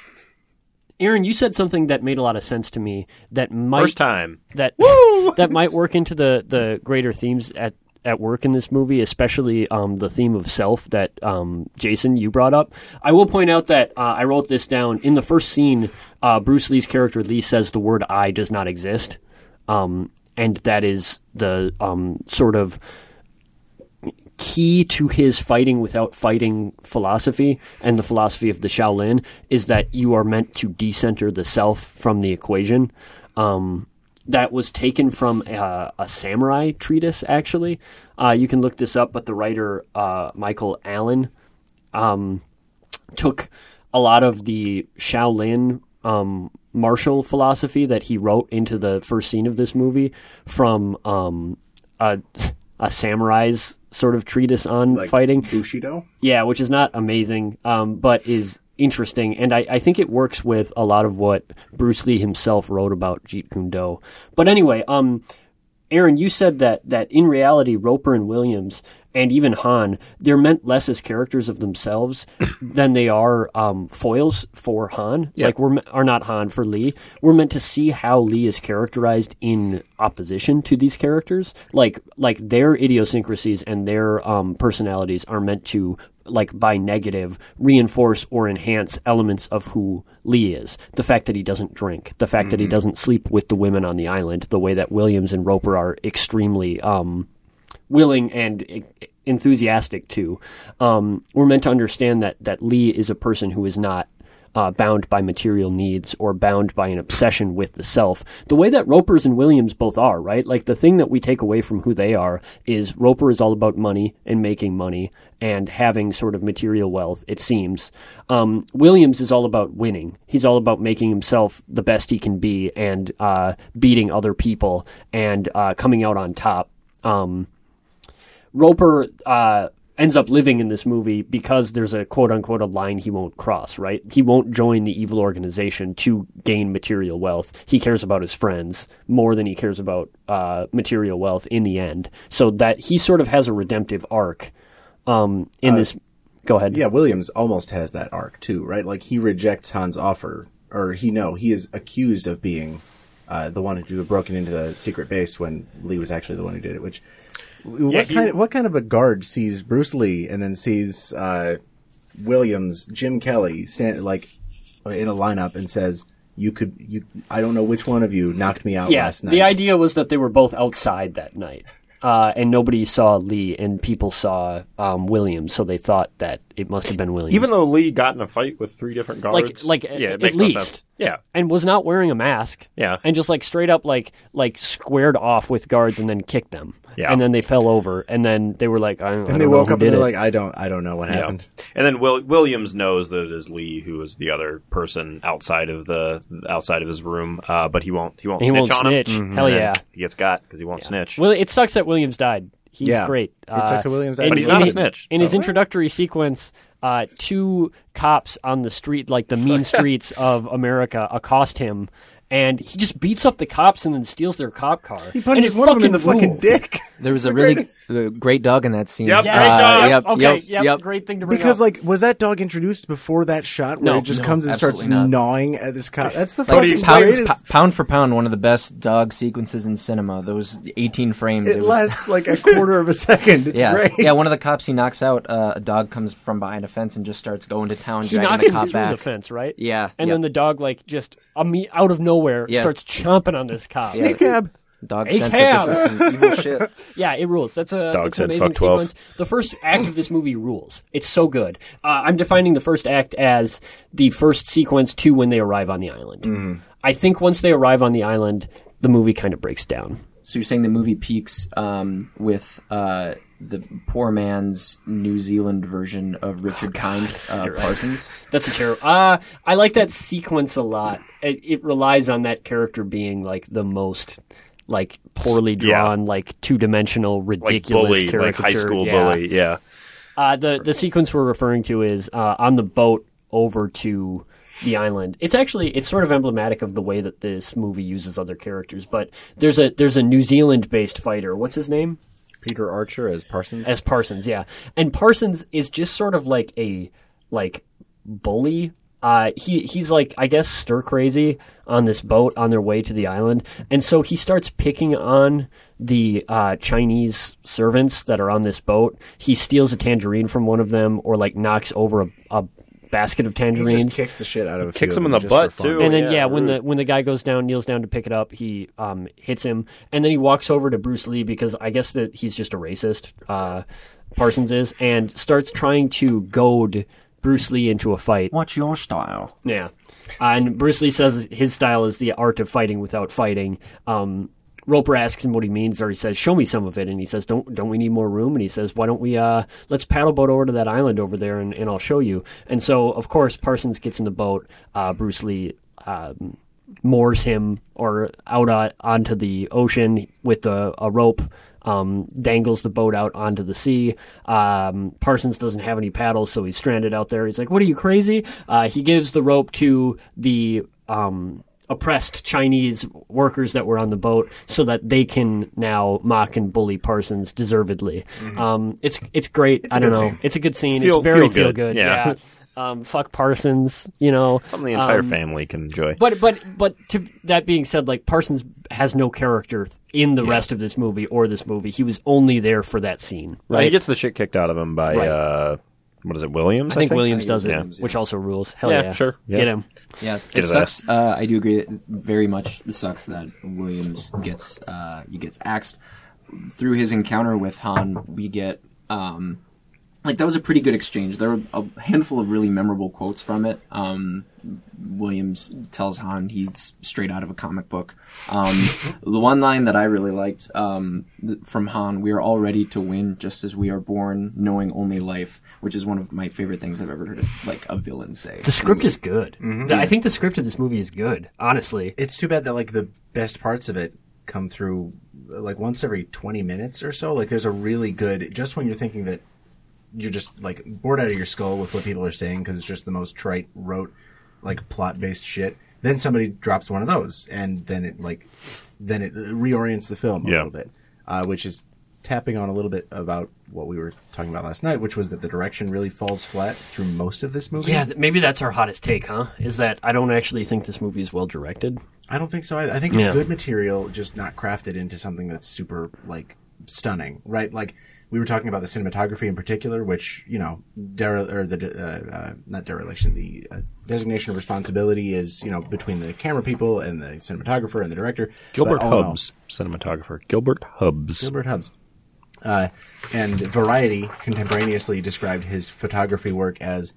Aaron, you said something that made a lot of sense to me. That might First time. that *laughs* that might work into the the greater themes at at work in this movie, especially um, the theme of self that um, Jason you brought up. I will point out that uh, I wrote this down in the first scene. Uh, Bruce Lee's character Lee says the word "I" does not exist, um, and that is the um, sort of key to his fighting without fighting philosophy and the philosophy of the Shaolin is that you are meant to decenter the self from the equation. Um, that was taken from a, a samurai treatise, actually. Uh, you can look this up, but the writer uh, Michael Allen um, took a lot of the Shaolin um, martial philosophy that he wrote into the first scene of this movie from um, a, *laughs* a samurai's sort of treatise on like fighting. Bushido. Yeah, which is not amazing, um, but is interesting, and I, I think it works with a lot of what Bruce Lee himself wrote about Jeet Kune Do. But anyway, um, Aaron, you said that that in reality, Roper and Williams and even Han, they're meant less as characters of themselves *clears throat* than they are um, foils for Han. Like we're are not Han for Lee. We're meant to see how Lee is characterized in opposition to these characters. Like like their idiosyncrasies and their um, personalities are meant to like by negative reinforce or enhance elements of who Lee is. The fact that he doesn't drink, the fact that he doesn't sleep with the women on the island, the way that Williams and Roper are extremely um, willing and enthusiastic to. Um, we're meant to understand that that Lee is a person who is not uh, bound by material needs or bound by an obsession with the self, the way that Roper's and Williams both are, right? Like the thing that we take away from who they are is Roper is all about money and making money and having sort of material wealth, it seems. Um, Williams is all about winning. He's all about making himself the best he can be and uh, beating other people and uh, coming out on top. Um, Roper uh, ends up living in this movie because there's a quote unquote a line he won't cross, right? He won't join the evil organization to gain material wealth. He cares about his friends more than he cares about uh, material wealth in the end. So that he sort of has a redemptive arc um, in this. Go ahead. Yeah, Williams almost has that arc too, right? Like he rejects Han's offer, or he no, he is accused of being uh, the one who had broken into the secret base when Lee was actually the one who did it. Which what he- kind? what kind of a guard sees Bruce Lee and then sees uh, Williams, Jim Kelly, stand like in a lineup and says, "You could, you, I don't know which one of you knocked me out Yeah, last night." the idea was that they were both outside that night, uh, and nobody saw Lee, and people saw um, Williams, so they thought that it must have been Williams. Even though Lee got in a fight with three different guards, like, yeah, at it makes least. no sense. Yeah, and was not wearing a mask. Yeah. and just like straight up like like squared off with guards and then kicked them. Yeah. and then they fell over, and then they were like, I, don't- I and they don't know woke who up and they're it. like, "I don't, I don't know what yeah. happened." And then Will, Williams knows that it is Lee who is the other person outside of the outside of his room, uh, but he won't. He won't. he snitch won't on snitch. him. Hell And then yeah. he gets got because he won't snitch. Well, it sucks that Williams died. He's Yeah. great. It sucks that Williams died. in- But he's not a his- snitch, In his introductory sequence, uh, two cops on the street, like the mean *laughs* streets of America, accost him and he just beats up the cops and then steals their cop car. He punches and it one of them in the fucking rules. dick. There was a really uh, great dog in that scene. Yep, Yeah, Great great dog. dog. Yep, okay, yep, yep, yep. great thing to bring Because up. like was that dog introduced before that shot where No, it just no, comes and starts not. gnawing at this cop? That's the Like fucking pounds, greatest. p- pound for pound, one of the best dog sequences in cinema. Those 18 frames. it was- lasts like a quarter of a second. It's yeah, great. yeah. One of the cops he knocks out. Uh, a dog comes from behind a fence and just starts going to town, he dragging knocks the him cop through back. the fence, right? Yeah, And yeah. then the dog, like, just a me out of nowhere, Yeah. starts chomping on this cop. Yeah. cab. Dog Hey, sense Cam! that this is some evil shit. *laughs* Yeah, it rules. That's a Dog that's an amazing "Fuck 12." sequence. The first act of this movie rules. It's so good. Uh, I'm defining the first act as the first sequence to when they arrive on the island. Mm-hmm. I think once they arrive on the island, the movie kind of breaks down. So you're saying the movie peaks um, with uh, the poor man's New Zealand version of Richard Kind uh, Parsons? *laughs* That's a terrible. Uh, I like that sequence a lot. It, it relies on that character being like the most like poorly Yeah. drawn, like two dimensional, Like ridiculous bully, like high school Yeah. bully. Yeah. Uh, the the sequence we're referring to is uh, on the boat over to the island. It's actually it's sort of emblematic of the way that this movie uses other characters. But there's a there's a New Zealand based fighter. What's his name? Peter Archer as Parsons. As Parsons, yeah. And Parsons is just sort of like a like bully. Uh, he he's like I guess stir crazy on this boat on their way to the island, and so he starts picking on the uh, Chinese servants that are on this boat. He steals a tangerine from one of them, or like knocks over a, a basket of he just tangerines. kicks the shit out of a Kicks few him of in the butt, too. and then yeah, yeah, when the when the guy goes down, kneels down to pick it up, he um, hits him, and then he walks over to Bruce Lee because I guess that he's just a racist. Uh, Parsons is, and starts trying to goad Bruce Lee into a fight. What's your style? Yeah, uh, and Bruce Lee says his style is the art of fighting without fighting. Um, Roper asks him what he means, or he says, "Show me some of it." And he says, "Don't don't we need more room?" And he says, "Why don't we uh let's paddle boat over to that island over there, and, and I'll show you." And so, of course, Parsons gets in the boat. Uh, Bruce Lee um, moors him or out uh, onto the ocean with a, a rope. Um, dangles the boat out onto the sea. Um, Parsons doesn't have any paddles, so he's stranded out there. He's like, "What are you crazy?" Uh, he gives the rope to the um, oppressed Chinese workers that were on the boat, so that they can now mock and bully Parsons deservedly. Um, it's it's great. I a don't know. scene. It's a good scene. Feel- it's very feel feel good. good. Yeah. Um, fuck Parsons. You know. Something the entire Um, family can enjoy. But but but to that being said, like Parsons has no character in the rest of this movie or this movie. He was only there for that scene. Right. he gets the shit kicked out of him by Right. uh, what is it, Williams? I think Williams does it, Yeah. which also rules. Hell Yeah, yeah, sure. Yeah. Get him. Yeah, Get it sucks. Uh, I do agree. It very much It sucks that Williams gets uh, he gets axed through his encounter with Han. We get um, like that was a pretty good exchange. There were a handful of really memorable quotes from it. Um, Williams tells Han he's straight out of a comic book. Um, *laughs* the one line that I really liked um, th- from Han: "We are all ready to win, just as we are born, knowing only life." Which is one of my favorite things I've ever heard like a villain say. The script is good. The- I think the script of this movie is good. Honestly, It's too bad that like the best parts of it come through like once every 20 minutes or so. Like there's a really good just when you're thinking that you're just like bored out of your skull with what people are saying because it's just the most trite, rote, like plot based shit. Then somebody drops one of those, and then it like then it reorients the film a Yeah. little bit, uh, which is tapping on a little bit about what we were talking about last night, which was that the direction really falls flat through most of this movie. yeah, th- maybe that's our hottest take, huh? Is that I don't actually think this movie is well directed. I don't think so. I, I think it's Yeah. good material, just not crafted into something that's super like stunning, right? Like we were talking about the cinematography in particular, which you know, dere- or the uh, uh, not dereliction, the uh, designation of responsibility is you know between the camera people and the cinematographer and the director. Gilbert But all Hubbs, cinematographer. Gilbert Hubbs. Gilbert Hubbs. Uh, and Variety contemporaneously described his photography work as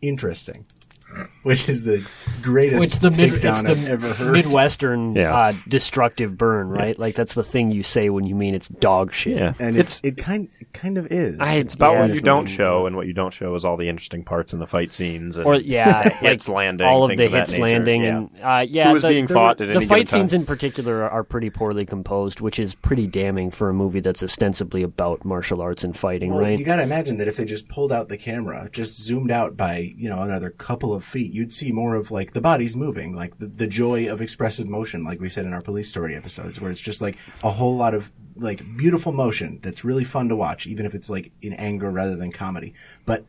interesting, *laughs* which is the greatest It's the mid, it's the I've ever heard. midwestern Yeah. uh, destructive burn, right? Like that's the thing you say when you mean it's dog shit. Yeah, and it's it's it kind it kind of is. I- it's about yeah, what it's you don't show, and what you don't show is all the interesting parts in the fight scenes. And Or yeah, *laughs* like hits landing, all of the of hits nature, landing, yeah. and uh, yeah, Who is the, being the, fought at the any fight given time. scenes in particular are pretty poorly composed, which is pretty damning for a movie that's ostensibly about martial arts and fighting, Well, right? you got to imagine that if they just pulled out the camera, just zoomed out by you know another couple of of feet. You'd see more of like the bodies moving, like the, the joy of expressive motion, like we said in our police story episodes, where it's just like a whole lot of like beautiful motion that's really fun to watch, even if it's like in anger rather than comedy. But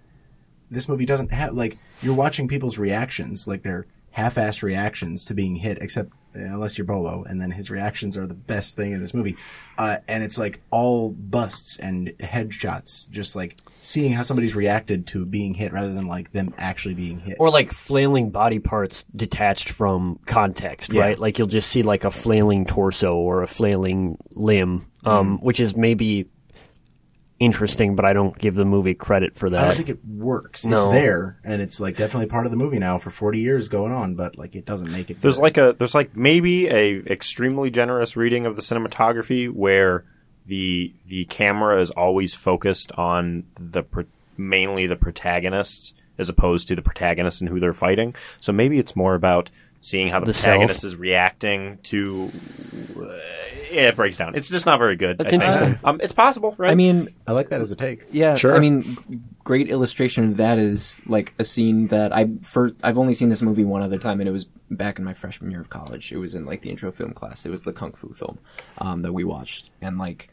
this movie doesn't have like you're watching people's reactions, like their half-assed reactions to being hit, except uh, unless you're Bolo, and then his reactions are the best thing in this movie. Uh, and it's like all busts and headshots, just like seeing how somebody's reacted to being hit rather than like them actually being hit. or like flailing body parts detached from context, Yeah. right? Like you'll just see like a flailing torso or a flailing limb, um, Mm-hmm. which is maybe interesting, but I don't give the movie credit for that. I don't think it works. It's there, and it's like definitely part of the movie now for 40 years going on, but like it doesn't make it. There's good. like a there's like maybe a extremely generous reading of the cinematography where the the camera is always focused on the pro- mainly the protagonists as opposed to the protagonist and who they're fighting. So maybe it's more about seeing how the, The protagonist self. is reacting to. Uh, it breaks down. It's just not very good. That's I think. interesting. Um, it's possible, right? I mean, I like that as a take. Yeah, Sure. I mean, great illustration of that is like a scene that I first I've only seen this movie one other time, and it was back in my freshman year of college. It was in like the intro film class. It was the kung fu film um, that we watched, and like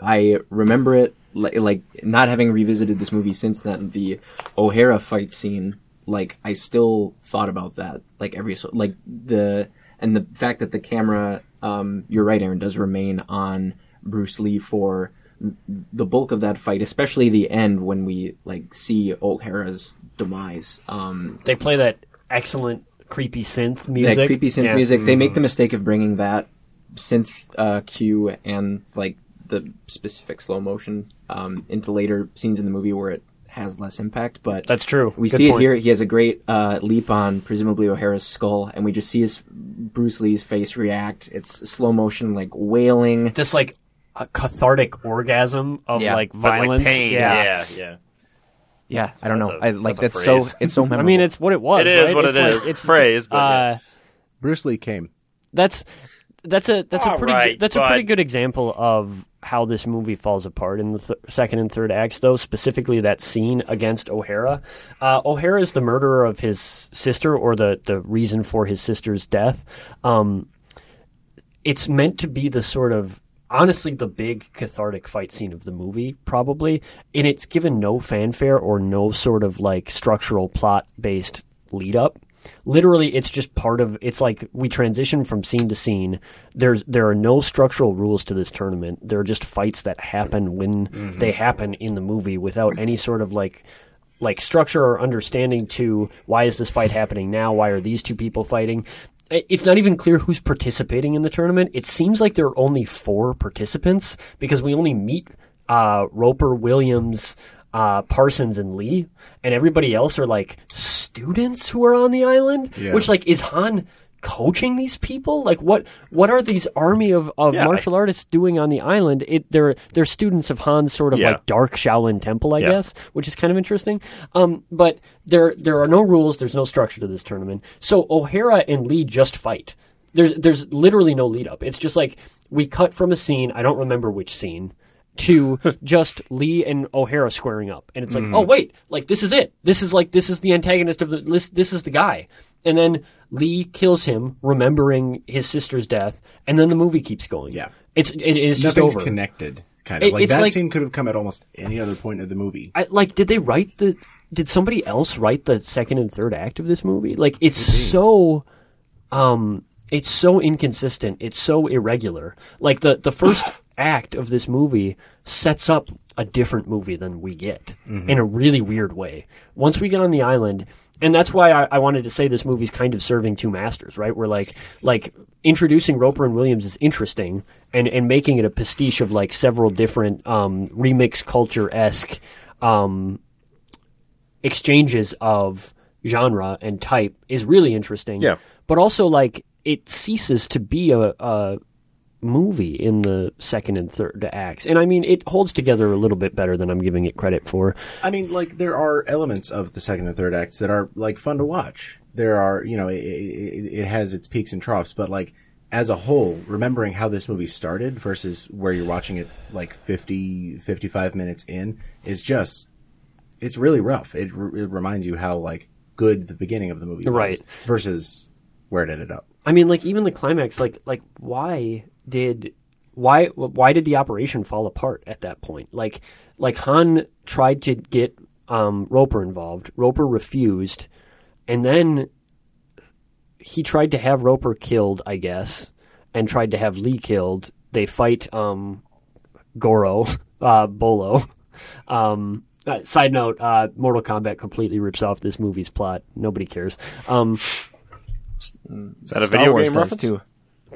I remember it like, like not having revisited this movie since then. The O'Hara fight scene, like I still thought about that like every so like the and the fact that the camera, um, you're right, Aaron, does remain on Bruce Lee for the bulk of that fight, especially the end when we like see O'Hara's demise. Um, they play that excellent creepy synth music. that creepy synth Yeah. music. They make the mistake of bringing that synth uh, cue and like the specific slow motion um, into later scenes in the movie where it has less impact. But That's true. we Good see point. it here. He has a great uh, leap on presumably O'Hara's skull, and we just see his Bruce Lee's face react. It's slow motion, like wailing. This like a cathartic orgasm of Yeah. like But, like, violence. pain. yeah. Yeah, yeah. Yeah, I don't That's know. a- I like that's a that's, so it's so memorable. *laughs* I mean, it's what it was. It is right? what it's it like, is. It's Phrase, but uh, Bruce Lee came. that's that's a that's a pretty right, good, that's a pretty good example of how this movie falls apart in the th- second and third acts, though. Specifically, that scene against O'Hara. Uh, O'Hara is the murderer of his sister, or the the reason for his sister's death. Um, it's meant to be the sort of honestly the big cathartic fight scene of the movie probably and it's given no fanfare or no sort of like structural plot based lead up literally it's just part of it's like we transition from scene to scene. There's there are no structural rules to this tournament. There are just fights that happen when they happen in the movie without any sort of like like structure or understanding to why is this fight happening now? Why are these two people fighting? It's not even clear who's participating in the tournament. It seems like there are only four participants because we only meet uh, roper williams uh, parsons and lee and everybody else are like students who are on the island Yeah. which like is han coaching these people like what what are these army of, of Yeah, I- martial artists doing on the island it they're they're students of han's sort of Yeah. like dark shaolin temple i Yeah. guess which is kind of interesting. Um, but there there are no rules. There's no structure to this tournament. So O'Hara and Lee just fight. There's there's literally no lead up. It's just like we cut from a scene. I don't remember which scene. To just Lee and O'Hara squaring up, and it's like, oh wait, like this is it. This is like this is the antagonist of the this this is the guy, and then Lee kills him, remembering his sister's death, and then the movie keeps going. Yeah. it's it is just Nothing's over. connected. Kind of It- like that like- scene could have come at almost any other point of the movie. I, like, did they write the? Did somebody else write the second and third act of this movie? Like, it's so, um, it's so inconsistent. It's so irregular. Like the the first act of this movie sets up a different movie than we get in a really weird way. Once we get on the island. And that's why I, I wanted to say this movie's kind of serving two masters, right? Where like like introducing Roper and Williams is interesting, and and making it a pastiche of like several different um, remix culture esque um, exchanges of genre and type is really interesting. Yeah. But also, like, it ceases to be a, a movie in the second and third acts. And I mean, it holds together a little bit better than I'm giving it credit for. I mean, like there are elements of the second and third acts that are like fun to watch. There are, you know, it, it, it has its peaks and troughs, but like as a whole, remembering how this movie started versus where you're watching it like 50, 55 minutes in is just, it's really rough. It, it reminds you how like good the beginning of the movie was Right. versus where it ended up. I mean, like even the climax, like like why did why why did the operation fall apart at that point? Like like Han tried to get um, Roper involved. Roper refused, and then he tried to have Roper killed, I guess, and tried to have Lee killed. They fight um, Goro, *laughs* uh, Bolo. *laughs* Um, uh, side note: uh, Mortal Kombat completely rips off this movie's plot. Nobody cares. Um, Is that a Star video Wars game reference? too.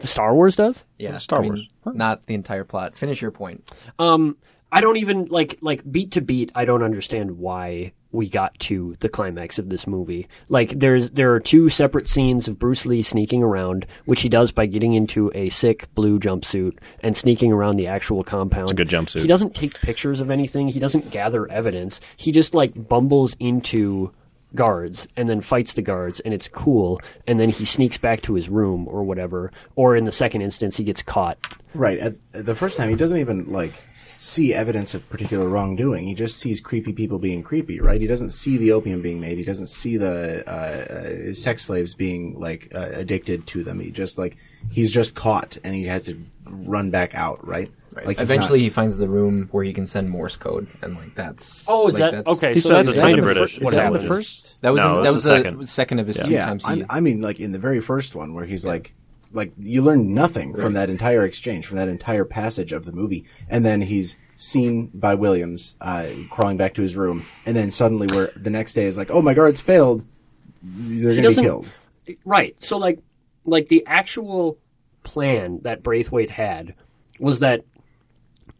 Star Wars does. Yeah, Star I mean, Wars. Huh. Not the entire plot. Finish your point. Um, I don't even like like beat to beat. I don't understand why we got to the climax of this movie. Like, there's there are two separate scenes of Bruce Lee sneaking around, which he does by getting into a sick blue jumpsuit and sneaking around the actual compound. It's a good jumpsuit. He doesn't take pictures of anything. He doesn't gather evidence. He just like bumbles into guards and then fights the guards and it's cool and then he sneaks back to his room or whatever or in the second instance he gets caught Right. At, at the first time, he doesn't even like see evidence of particular wrongdoing. He just sees creepy people being creepy. Right. He doesn't see the opium being made. He doesn't see the uh, uh, sex slaves being like uh, addicted to them. He just like he's just caught and he has to run back out. Right. Like Eventually, not- he finds the room where he can send Morse code, and like that's. Oh, is like, that that's- okay? He So says that's it's kind in of the British. what is that in happened. the first? That was No, in, that was was the the second. second, of his two yeah. times. I, He, I mean, like in the very first one where he's like, like you learn nothing from that entire exchange, from that entire passage of the movie, and then he's seen by Williams uh, crawling back to his room, and then suddenly, where the next day is like, oh my guards failed, they're going to be doesn't- killed. Right. So like like the actual plan that Braithwaite had was that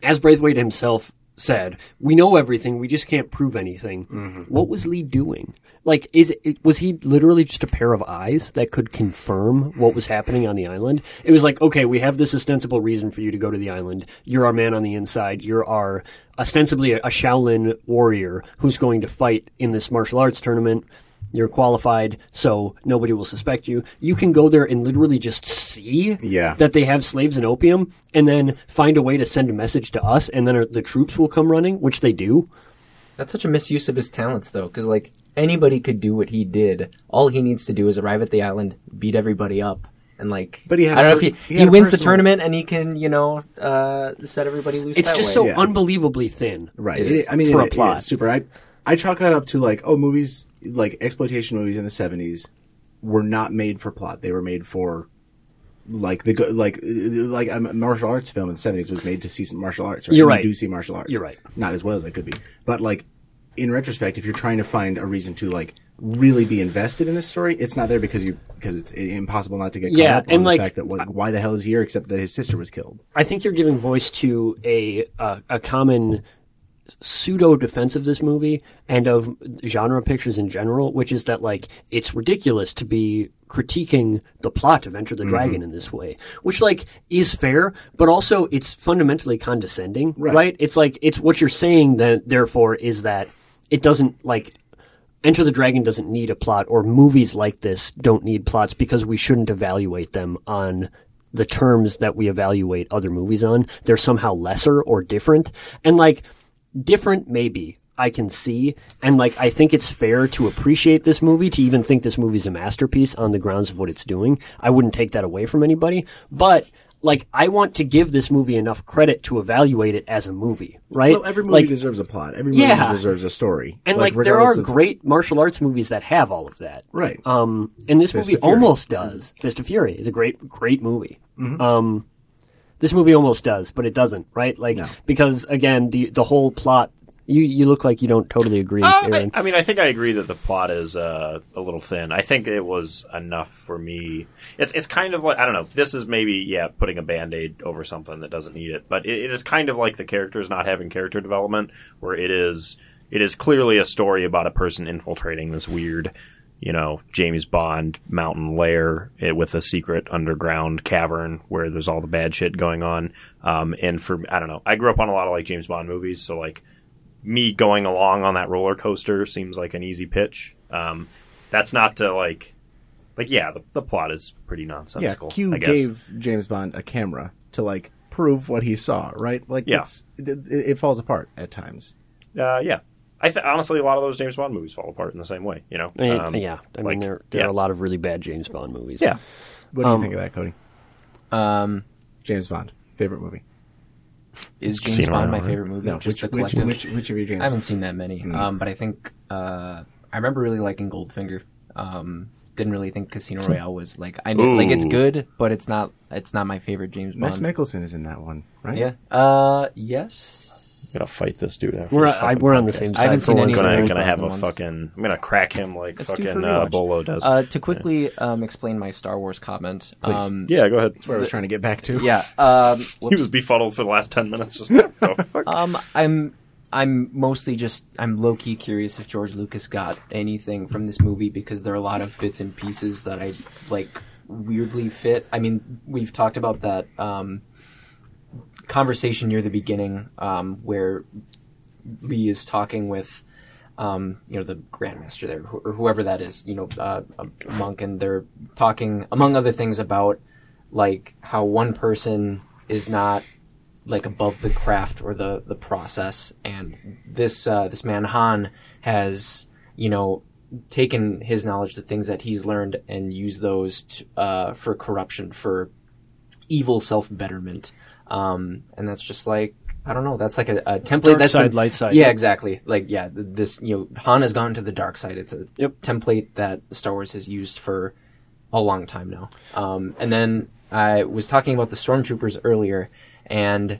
as Braithwaite himself said, we know everything, we just can't prove anything. Mm-hmm. What was Lee doing? Like is it was he literally just a pair of eyes that could confirm what was happening on the island? It was like, okay, we have this ostensible reason for you to go to the island. You're our man on the inside. You're our ostensibly a, a Shaolin warrior who's going to fight in this martial arts tournament. You're qualified, so nobody will suspect you. You can go there and literally just see Yeah. that they have slaves and opium, and then find a way to send a message to us, and then uh, the troops will come running, which they do. that's such a misuse of his talents, though, because like anybody could do what he did. All he needs to do is arrive at the island, beat everybody up, and like. But he had I don't a know if he he, he a wins the tournament and he can, you know, uh, set everybody loose. It's that just way. so Yeah. unbelievably thin. Right. It It- is. I mean, for it- a plot. it is super. I I chalk that up to like, oh, movies like exploitation movies in the seventies were not made for plot. They were made for like the like like a martial arts film in the seventies was made to see some martial arts. Right? You're right. You do see martial arts. You're right. Not as well as they could be, but like in retrospect, if you're trying to find a reason to like really be invested in this story, it's not there because you because it's impossible not to get caught Yeah, up and, on like, the fact that what, why the hell is he here except that his sister was killed. I think you're giving voice to a uh, a common pseudo defense of this movie and of genre pictures in general, which is that like it's ridiculous to be critiquing the plot of Enter the mm-hmm. Dragon in this way, which like is fair, but also it's fundamentally condescending, Right. right? It's like it's what you're saying that therefore is that it doesn't like Enter the Dragon doesn't need a plot, or movies like this don't need plots because we shouldn't evaluate them on the terms that we evaluate other movies on. They're somehow lesser or different. And like, different maybe. I can see, and like I think it's fair to appreciate this movie, to even think this movie's a masterpiece on the grounds of what it's doing. I wouldn't take that away from anybody, but like I want to give this movie enough credit to evaluate it as a movie, right? Well, every movie like, deserves a plot. Every movie Yeah. deserves a story. and like, there are of- great martial arts movies that have all of that. right. Um, and this Fist movie almost does. Fist of Fury is a great, great movie. Mm-hmm. Um, this movie almost does, but it doesn't, right? Like No. because again, the the whole plot. You you look like you don't totally agree, Uh, I, I mean, I think I agree that the plot is uh, a little thin. I think it was enough for me. It's it's kind of like I don't know. This is maybe yeah, putting a band aid over something that doesn't need it. But it, it is kind of like the characters not having character development, where it is it is clearly a story about a person infiltrating this weird, you know, James Bond mountain lair eh, with a secret underground cavern where there's all the bad shit going on. Um, and for I don't know, I grew up on a lot of like James Bond movies, so like me going along on that roller coaster seems like an easy pitch. Um, that's not to like, like yeah, the, the plot is pretty Yeah, nonsensical. Q I guess. gave James Bond a camera to like prove what he saw, right? Like, Yeah. it's, it, it falls apart at times. uh, yeah, I th- honestly, a lot of those James Bond movies fall apart in the same way. You know, Um, yeah, I like, mean there there yeah. are a lot of really bad James Bond movies. Yeah, What do you Um, think of that, Cody? Um, James Bond, favorite movie? is James Casino Bond my Royale, favorite movie? No, Just which, the which, collective. which, which of your James? I haven't seen that many, Hmm. um, but I think uh, I remember really liking Goldfinger. Um, didn't really think Casino Royale was like I knew like it's good, but it's not it's not my favorite James Mads Bond. Mikkelsen is in that one, right? Yeah. Uh, yes. I'm gonna fight this dude. After We're this I, we're on the podcast. same I side. haven't seen any I'm gonna, gonna have a ones. fucking. I'm gonna crack him like Let's fucking for uh. Bolo does. Uh, to quickly um, explain my Star Wars comment. Um, yeah, go ahead. That's where I was trying to get back to. yeah. *laughs* Um, He was befuddled for the last ten minutes. Just what the *laughs* fuck? Um, I'm I'm mostly just I'm low key curious if George Lucas got anything from this movie because there are a lot of bits and pieces that I like weirdly fit. I mean, we've talked about that um, conversation near the beginning um, where Lee is talking with. Um, you know the grandmaster there, or whoever that is, you know, uh, a monk, and they're talking, among other things, about like how one person is not like above the craft or the the process and this uh, this man Han has you know taken his knowledge the things that he's learned and used those uh, for corruption for evil self betterment um, and that's just like I don't know that's like a, a template Dark that's side, been- light side. yeah exactly like yeah this you know Han has gone to the dark side it's a Yep. template that Star Wars has used for a long time now. Um, and then I was talking about the stormtroopers earlier, and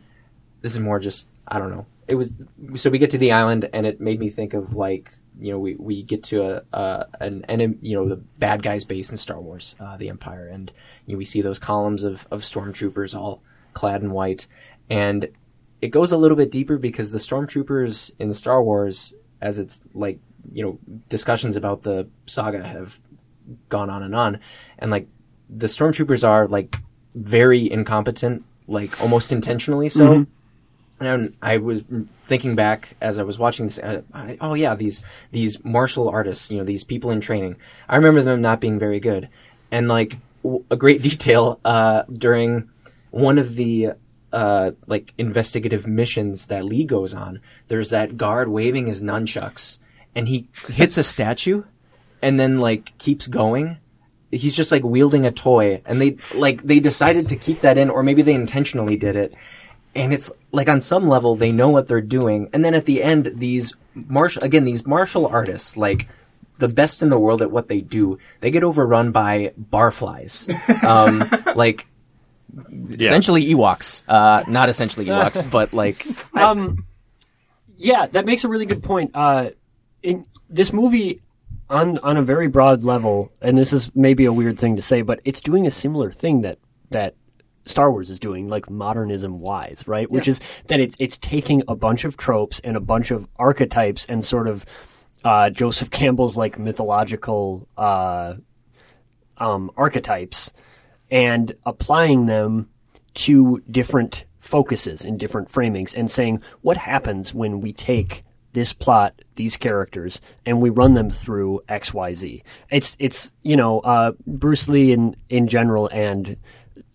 this is more just I don't know. It was so we get to the island, and it made me think of like you know we, we get to a, a an enemy you know the bad guys base in Star Wars, uh, the Empire, and you know, we see those columns of of stormtroopers all clad in white, and it goes a little bit deeper because the stormtroopers in Star Wars, as it's like you know discussions about the saga have gone on and on, and like the stormtroopers are like very incompetent, like almost intentionally so. And I was thinking back as I was watching this. Uh, I, oh yeah, these these martial artists, you know, these people in training. I remember them not being very good, and like w- a great *laughs* detail uh, during one of the uh, like investigative missions that Lee goes on. There's that guard waving his nunchucks, and he hits a statue, and then like keeps going. He's just like wielding a toy, and they like they decided to keep that in, or maybe they intentionally did it. And it's like on some level they know what they're doing, and then at the end these martial again these martial artists like the best in the world at what they do, they get overrun by barflies, *laughs* um, like essentially Ewoks, uh, not essentially Ewoks, *laughs* but like Um, yeah, that makes a really good point. Uh, in this movie, on on a very broad level, and this is maybe a weird thing to say, but it's doing a similar thing that that Star Wars is doing, like modernism wise, right? Which is that it's it's taking a bunch of tropes and a bunch of archetypes and sort of uh, Joseph Campbell's like mythological uh, um, archetypes and applying them to different focuses in different framings and saying what happens when we take this plot, these characters, and we run them through X, Y, Z. It's it's you know uh, Bruce Lee in in general and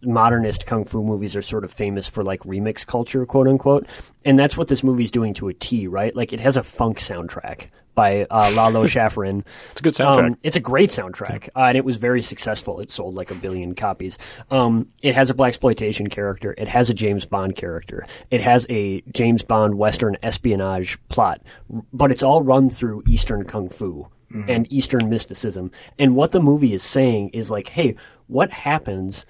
modernist kung fu movies are sort of famous for like remix culture, quote unquote, and that's what this movie's doing to a T, right? Like it has a funk soundtrack by uh, Lalo *laughs* Schifrin. It's a good soundtrack. Um, it's a great soundtrack, uh, and it was very successful. It sold like a billion copies. Um, it has a black exploitation character. It has a James Bond character. It has a James Bond Western espionage plot, but it's all run through Eastern kung fu and Eastern mysticism. And what the movie is saying is like, hey, what happens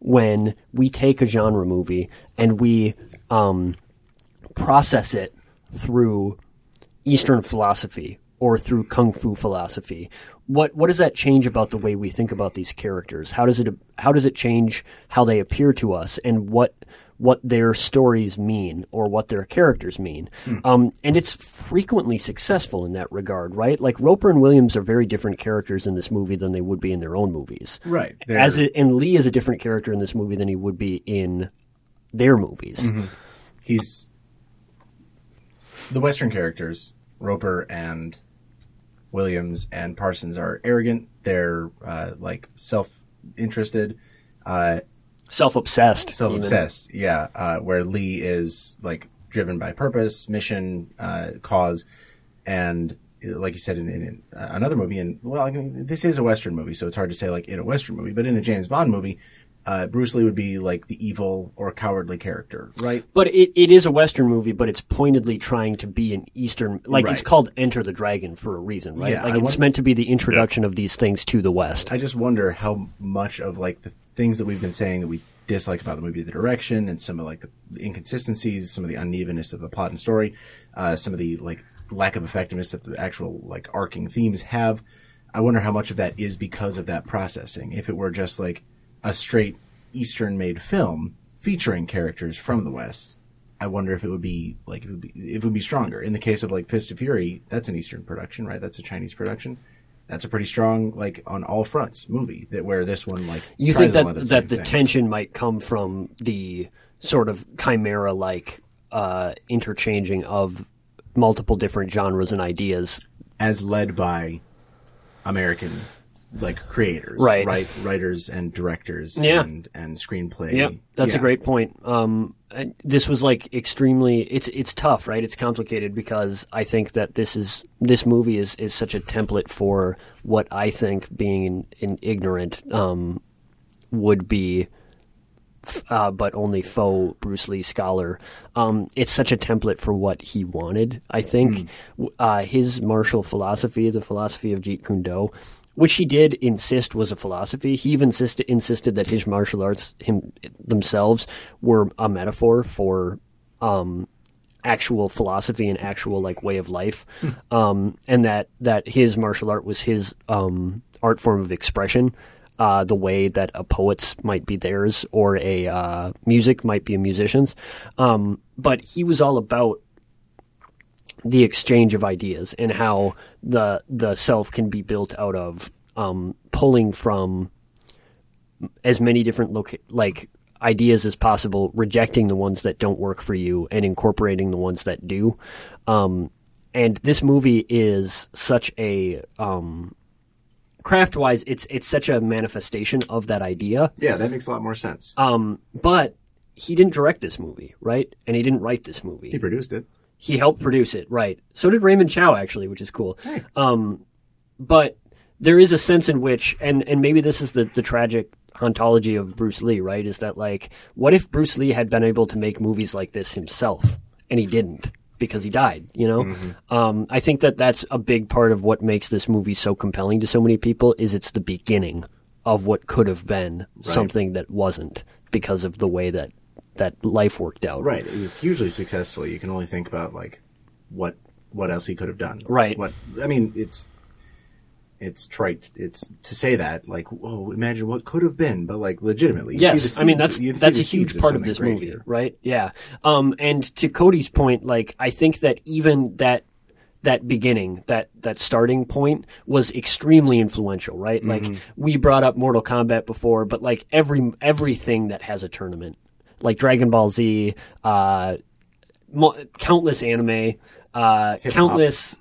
when we take a genre movie and we um, process it through Eastern philosophy or through kung fu philosophy. What what does that change about the way we think about these characters? How does it how does it change how they appear to us and what what their stories mean or what their characters mean? Um, and it's frequently successful in that regard, right? Like Roper and Williams are very different characters in this movie than they would be in their own movies. Right. As it, and Lee is a different character in this movie than he would be in their movies. he's the Western characters, Roper and Williams and Parsons are arrogant. They're uh, like self-interested, uh, Self-obsessed. self-obsessed. Yeah, uh, where Lee is like driven by purpose, mission, uh, cause. and like you said in, in, in another movie, and well, I mean, this is a Western movie, so it's hard to say like in a Western movie, but in a James Bond movie, uh, Bruce Lee would be like the evil or cowardly character, right? But it, it is a Western movie, but it's pointedly trying to be an Eastern. Like it's called Enter the Dragon for a reason, right? Yeah, like I it's want- meant to be the introduction of these things to the West. I just wonder how much of like the things that we've been saying that we dislike about the movie, the direction and some of like the inconsistencies, some of the unevenness of the plot and story, uh, some of the like lack of effectiveness that the actual like arcing themes have. I wonder how much of that is because of that processing. If it were just like a straight Eastern made film featuring characters from the West, I wonder if it would be like if it would be, if it would be stronger. In the case of like Fist of Fury, that's an Eastern production, right? That's a Chinese production. That's a pretty strong, like on all fronts movie. That where this one like you think that that the things. tension might come from the sort of chimera like uh, interchanging of multiple different genres and ideas as led by American like creators, Right. Right, writers and directors, Yeah. and and screenplay. Yep, that's Yeah. a great point. Um, this was like extremely. It's it's tough, right? It's complicated because I think that this is this movie is is such a template for what I think being an, an ignorant um, would be. Uh, but only faux Bruce Lee scholar. Um, it's such a template for what he wanted. I think W- uh, his martial philosophy, the philosophy of Jeet Kune Do, which he did insist was a philosophy. He even insisted, insisted that his martial arts him, themselves were a metaphor for um, actual philosophy and actual like way of life, um, and that that his martial art was his um, art form of expression. Uh, the way that a poet's might be theirs, or a uh, music might be a musician's, um, but he was all about the exchange of ideas and how the the self can be built out of um, pulling from as many different loca- like ideas as possible, rejecting the ones that don't work for you and incorporating the ones that do. Um, and this movie is such a um, craft wise, it's it's such a manifestation of that idea. Yeah, that makes a lot more sense. Um, but he didn't direct this movie, right? And he didn't write this movie he produced it. he helped produce it, right? So did Raymond Chow, actually, which is cool. Um, but there is a sense in which, and and maybe this is the the tragic ontology of Bruce Lee, right? Is that like, what if Bruce Lee had been able to make movies like this himself, and he didn't because he died? You know, um, I think that that's a big part of what makes this movie so compelling to so many people. Is it's the beginning of what could have been something that wasn't because of the way that that life worked out. Right. It was hugely successful. You can only think about like what what else he could have done. Right. What I mean, it's it's trite. It's to say that like, whoa, imagine what could have been, but like legitimately. you see Yes, the I mean that's that's a huge part of this movie, here. right? Yeah. Um, and to Cody's point, like I think that even that that beginning, that that starting point was extremely influential, right? Mm-hmm. Like we brought up Mortal Kombat before, but like every everything that has a tournament, like Dragon Ball Z, uh, mo- countless anime, uh, countless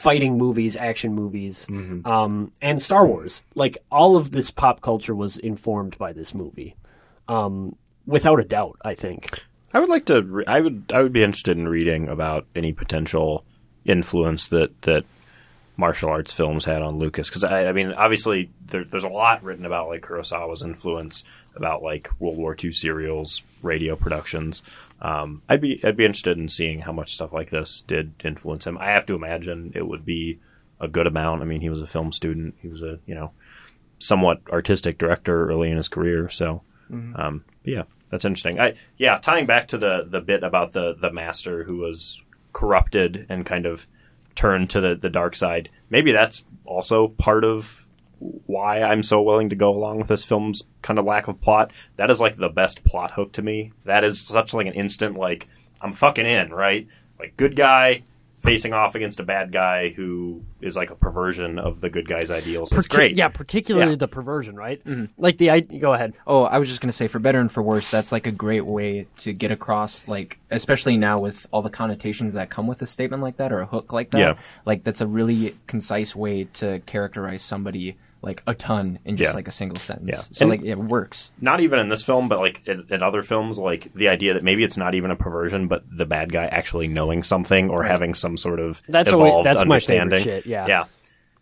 fighting movies, action movies, Mm-hmm. um, and Star Wars. Like all of this pop culture was informed by this movie, um, without a doubt. I think. I would like to. Re- I would. I would be interested in reading about any potential influence that that martial arts films had on Lucas. Because I, I mean, obviously, there, there's a lot written about like Kurosawa's influence about like World War II serials, radio productions. Um, I'd be I'd be interested in seeing how much stuff like this did influence him. I have to imagine it would be a good amount. I mean, he was a film student. He was a you know somewhat artistic director early in his career. So, um, but yeah, that's interesting. I yeah, tying back to the the bit about the the master who was corrupted and kind of turned to the the dark side. Maybe that's also part of why I'm so willing to go along with this film's kind of lack of plot. That is like the best plot hook to me. That is such like an instant like I'm fucking in, right? Like good guy facing off against a bad guy who is like a perversion of the good guy's ideals. It's Parti- great. Yeah, particularly Yeah. the perversion, right? Mm-hmm. Like the I go ahead. Oh, I was just gonna say, for better and for worse, that's like a great way to get across, like, especially now with all the connotations that come with a statement like that or a hook like that. Yeah. Like, that's a really concise way to characterize somebody like a ton in just Yeah. like a single sentence. Yeah. So And- like it works. not even in this film, but like in, in other films, like the idea that maybe it's not even a perversion, but the bad guy actually knowing something or having some sort of That's always- evolved that's my favorite understanding. shit, yeah. yeah,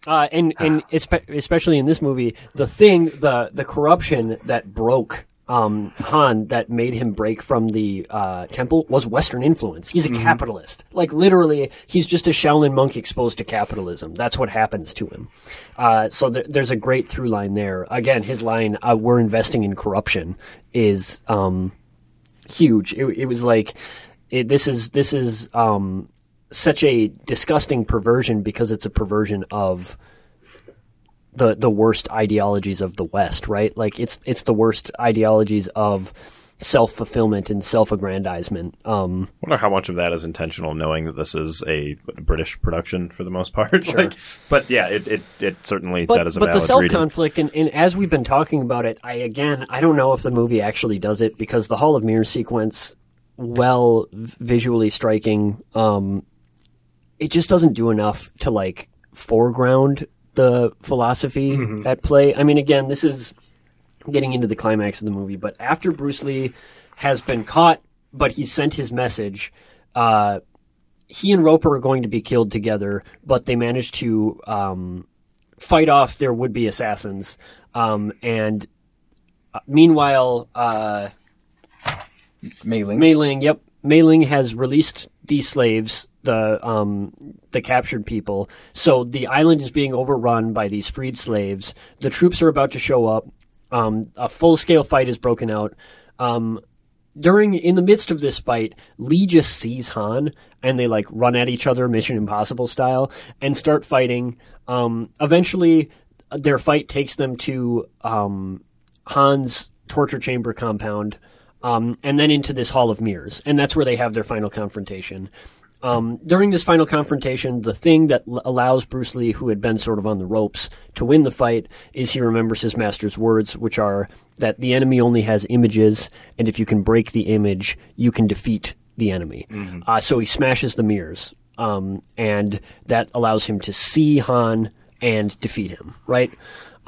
Uh, and and *sighs* espe- especially in this movie, the thing, the the corruption that broke um, Han, that made him break from the uh, temple, was Western influence. He's a capitalist. Like literally, he's just a Shaolin monk exposed to capitalism. That's what happens to him. Uh, so th- there's a great through line there. Again, his line, uh, "We're investing in corruption," is um, huge. It, it was like it, this is this is um, such a disgusting perversion because it's a perversion of the the worst ideologies of the West, right? Like it's it's the worst ideologies of self fulfillment and self aggrandizement. Um, I wonder how much of that is intentional, knowing that this is a British production for the most part. *laughs* like, but yeah, it, it, it certainly but that is a but the self conflict, and, and as we've been talking about it, I again I don't know if the movie actually does it because the Hall of Mirrors sequence, well visually striking, um, it just doesn't do enough to like foreground the philosophy Mm-hmm. at play. I mean, again, this is getting into the climax of the movie, but after Bruce Lee has been caught, but he sent his message. Uh, he and Roper are going to be killed together, but they manage to um, fight off their would-be assassins. Um, and uh, meanwhile, uh, Mei Ling. Mei Ling, yep, Mei Ling has released these slaves, the um, the captured people. So the island is being overrun by these freed slaves. The troops are about to show up. Um, a full scale fight is broken out. Um, during in the midst of this fight, Lee just sees Han and they like run at each other, Mission Impossible style, and start fighting. Um, eventually, their fight takes them to um, Han's torture chamber compound, um, and then into this Hall of Mirrors, and that's where they have their final confrontation. Um, during this final confrontation, the thing that l- allows Bruce Lee, who had been sort of on the ropes, to win the fight is he remembers his master's words, which are that the enemy only has images, and if you can break the image, you can defeat the enemy. Uh, so he smashes the mirrors, um, and that allows him to see Han and defeat him. Right?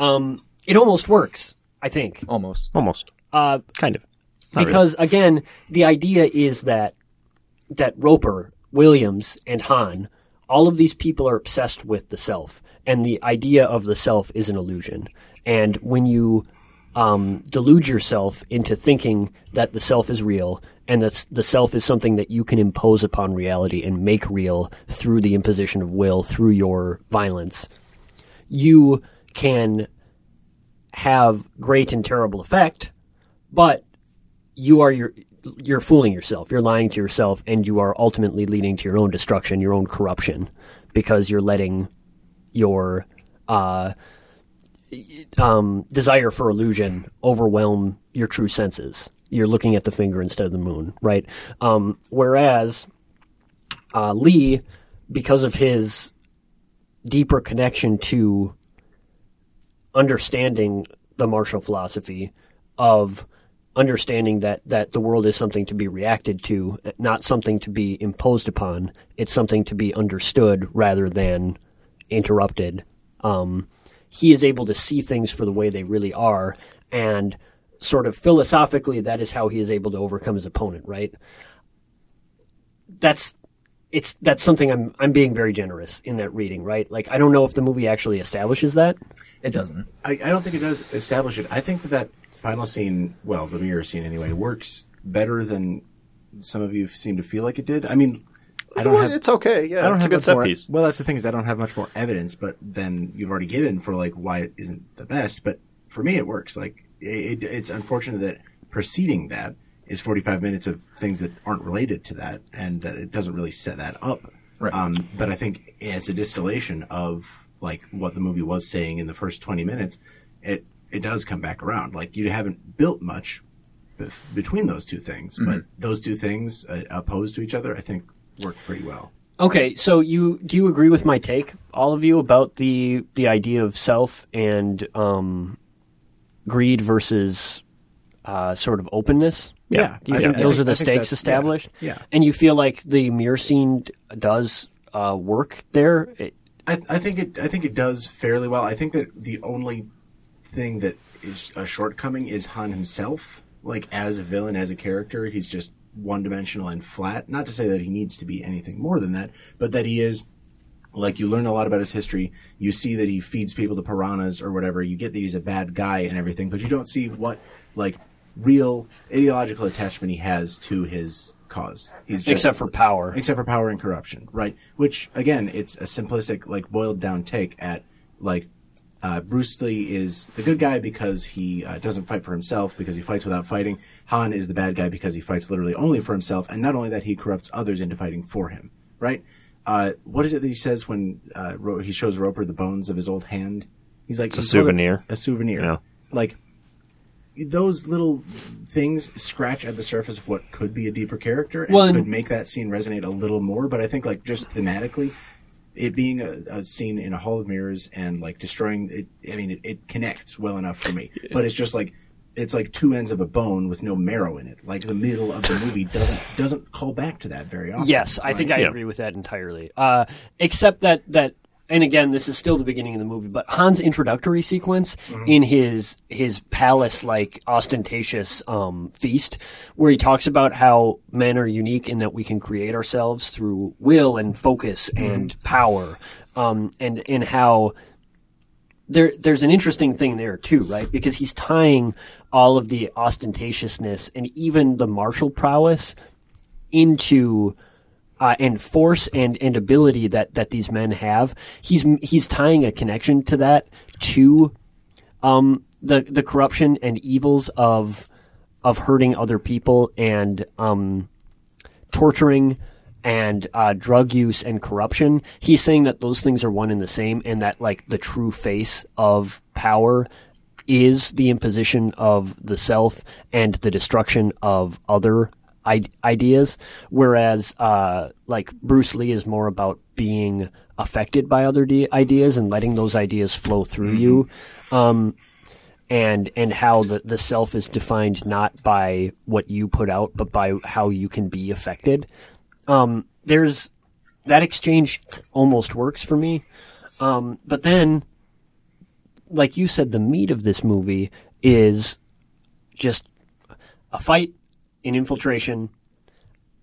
Um, it almost works, I think, Almost. almost, uh, kind of, Not really. because again, the idea is that that Roper, Williams, and Han, all of these people are obsessed with the self, and the idea of the self is an illusion. And when you um, delude yourself into thinking that the self is real and that the self is something that you can impose upon reality and make real through the imposition of will, through your violence, you can have great and terrible effect, but you are your you're fooling yourself. You're lying to yourself, and you are ultimately leading to your own destruction, your own corruption, because you're letting your uh, um, desire for illusion overwhelm your true senses. You're looking at the finger instead of the moon, right? Um, whereas uh, Lee, because of his deeper connection to understanding the martial philosophy of understanding that that the world is something to be reacted to, not something to be imposed upon. It's something to be understood rather than interrupted. Um, he is able to see things for the way they really are, and sort of philosophically, that is how he is able to overcome his opponent. Right? That's it's that's something I'm I'm being very generous in that reading. Right? Like I don't know if the movie actually establishes that. It doesn't. I, I don't think it does establish it. I think that that final scene, well, the mirror scene anyway, works better than some of you seem to feel like it did. I mean, I don't Well, have. it's okay. Yeah, I don't it's have a good set more, piece. Well, that's the thing is I don't have much more evidence, but then you've already given for like why it isn't the best. But for me, it works. Like it, it's unfortunate that preceding that is 45 minutes of things that aren't related to that, and that it doesn't really set that up. Right. Um, but I think as a distillation of like what the movie was saying in the first 20 minutes, it it does come back around. Like you haven't built much bef- between those two things, but those two things uh, opposed to each other, I think work pretty well. Okay, so you do you agree with my take, all of you, about the the idea of self and um, greed versus uh, sort of openness? Yeah, Do you I think those are the stakes established? yeah, yeah. And you feel like the mirror scene does uh, work there? It, I, I think it. I think it does fairly well. I think that the only thing that is a shortcoming is Han himself. Like as a villain, as a character, he's just one dimensional and flat. Not to say that he needs to be anything more than that, but that he is. Like you learn a lot about his history. You see that he feeds people to piranhas or whatever. You get that he's a bad guy and everything, but you don't see what like real ideological attachment he has to his cause. He's just, Except for power. except for power and corruption, right? Which again, it's a simplistic, like boiled down take at like uh, Bruce Lee is the good guy because he uh, doesn't fight for himself because he fights without fighting. Han is the bad guy because he fights literally only for himself, and not only that, he corrupts others into fighting for him, right? Uh, what is it that he says when uh, Ro- he shows Roper the bones of his old hand? He's like It's a he called it souvenir. A souvenir. Yeah. Like those little things scratch at the surface of what could be a deeper character and Well, and- could make that scene resonate a little more. But I think like just thematically, it being a, a scene in a hall of mirrors and like destroying it, I mean, it, it connects well enough for me. But it's just like it's like two ends of a bone with no marrow in it. Like the middle of the movie doesn't doesn't call back to that very often. Yes, I think I Yeah. agree with that entirely. Uh, except that that, and again, this is still the beginning of the movie, but Han's introductory sequence in his his palace like ostentatious um, feast, where he talks about how men are unique in that we can create ourselves through will and focus and power, um, and and how there there's an interesting thing there too, right? Because he's tying all of the ostentatiousness and even the martial prowess into uh, and force and, and ability that, that these men have. He's he's tying a connection to that to um, the the corruption and evils of of hurting other people and um, torturing and uh, drug use and corruption. He's saying that those things are one and the same, and that like the true face of power is the imposition of the self and the destruction of other ideas. Whereas, uh, like Bruce Lee is more about being affected by other de- ideas and letting those ideas flow through you. Um, and and how the, the self is defined not by what you put out, but by how you can be affected. Um, there's that exchange almost works for me, um, but then, like you said, the meat of this movie is just a fight, an infiltration,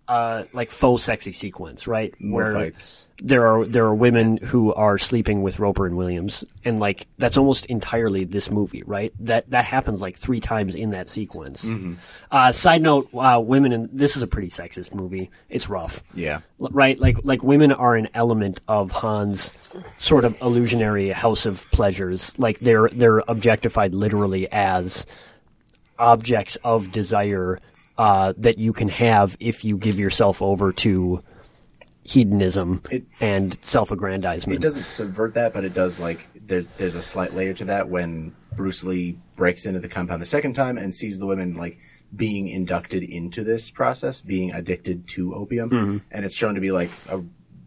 uh, like faux sexy sequence, right? More fights. there are there are women who are sleeping with Roper and Williams, and like that's almost entirely this movie, right? That that happens like three times in that sequence. Uh, side note: uh, women, and this is a pretty sexist movie. It's rough, Yeah. L- right? Like like women are an element of Han's sort of illusionary house of pleasures. Like they're they're objectified literally as objects of desire uh, that you can have if you give yourself over to hedonism It- and self-aggrandizement. It doesn't subvert that, but it does like there's there's a slight layer to that when Bruce Lee breaks into the compound the second time and sees the women like being inducted into this process, being addicted to opium, and it's shown to be like a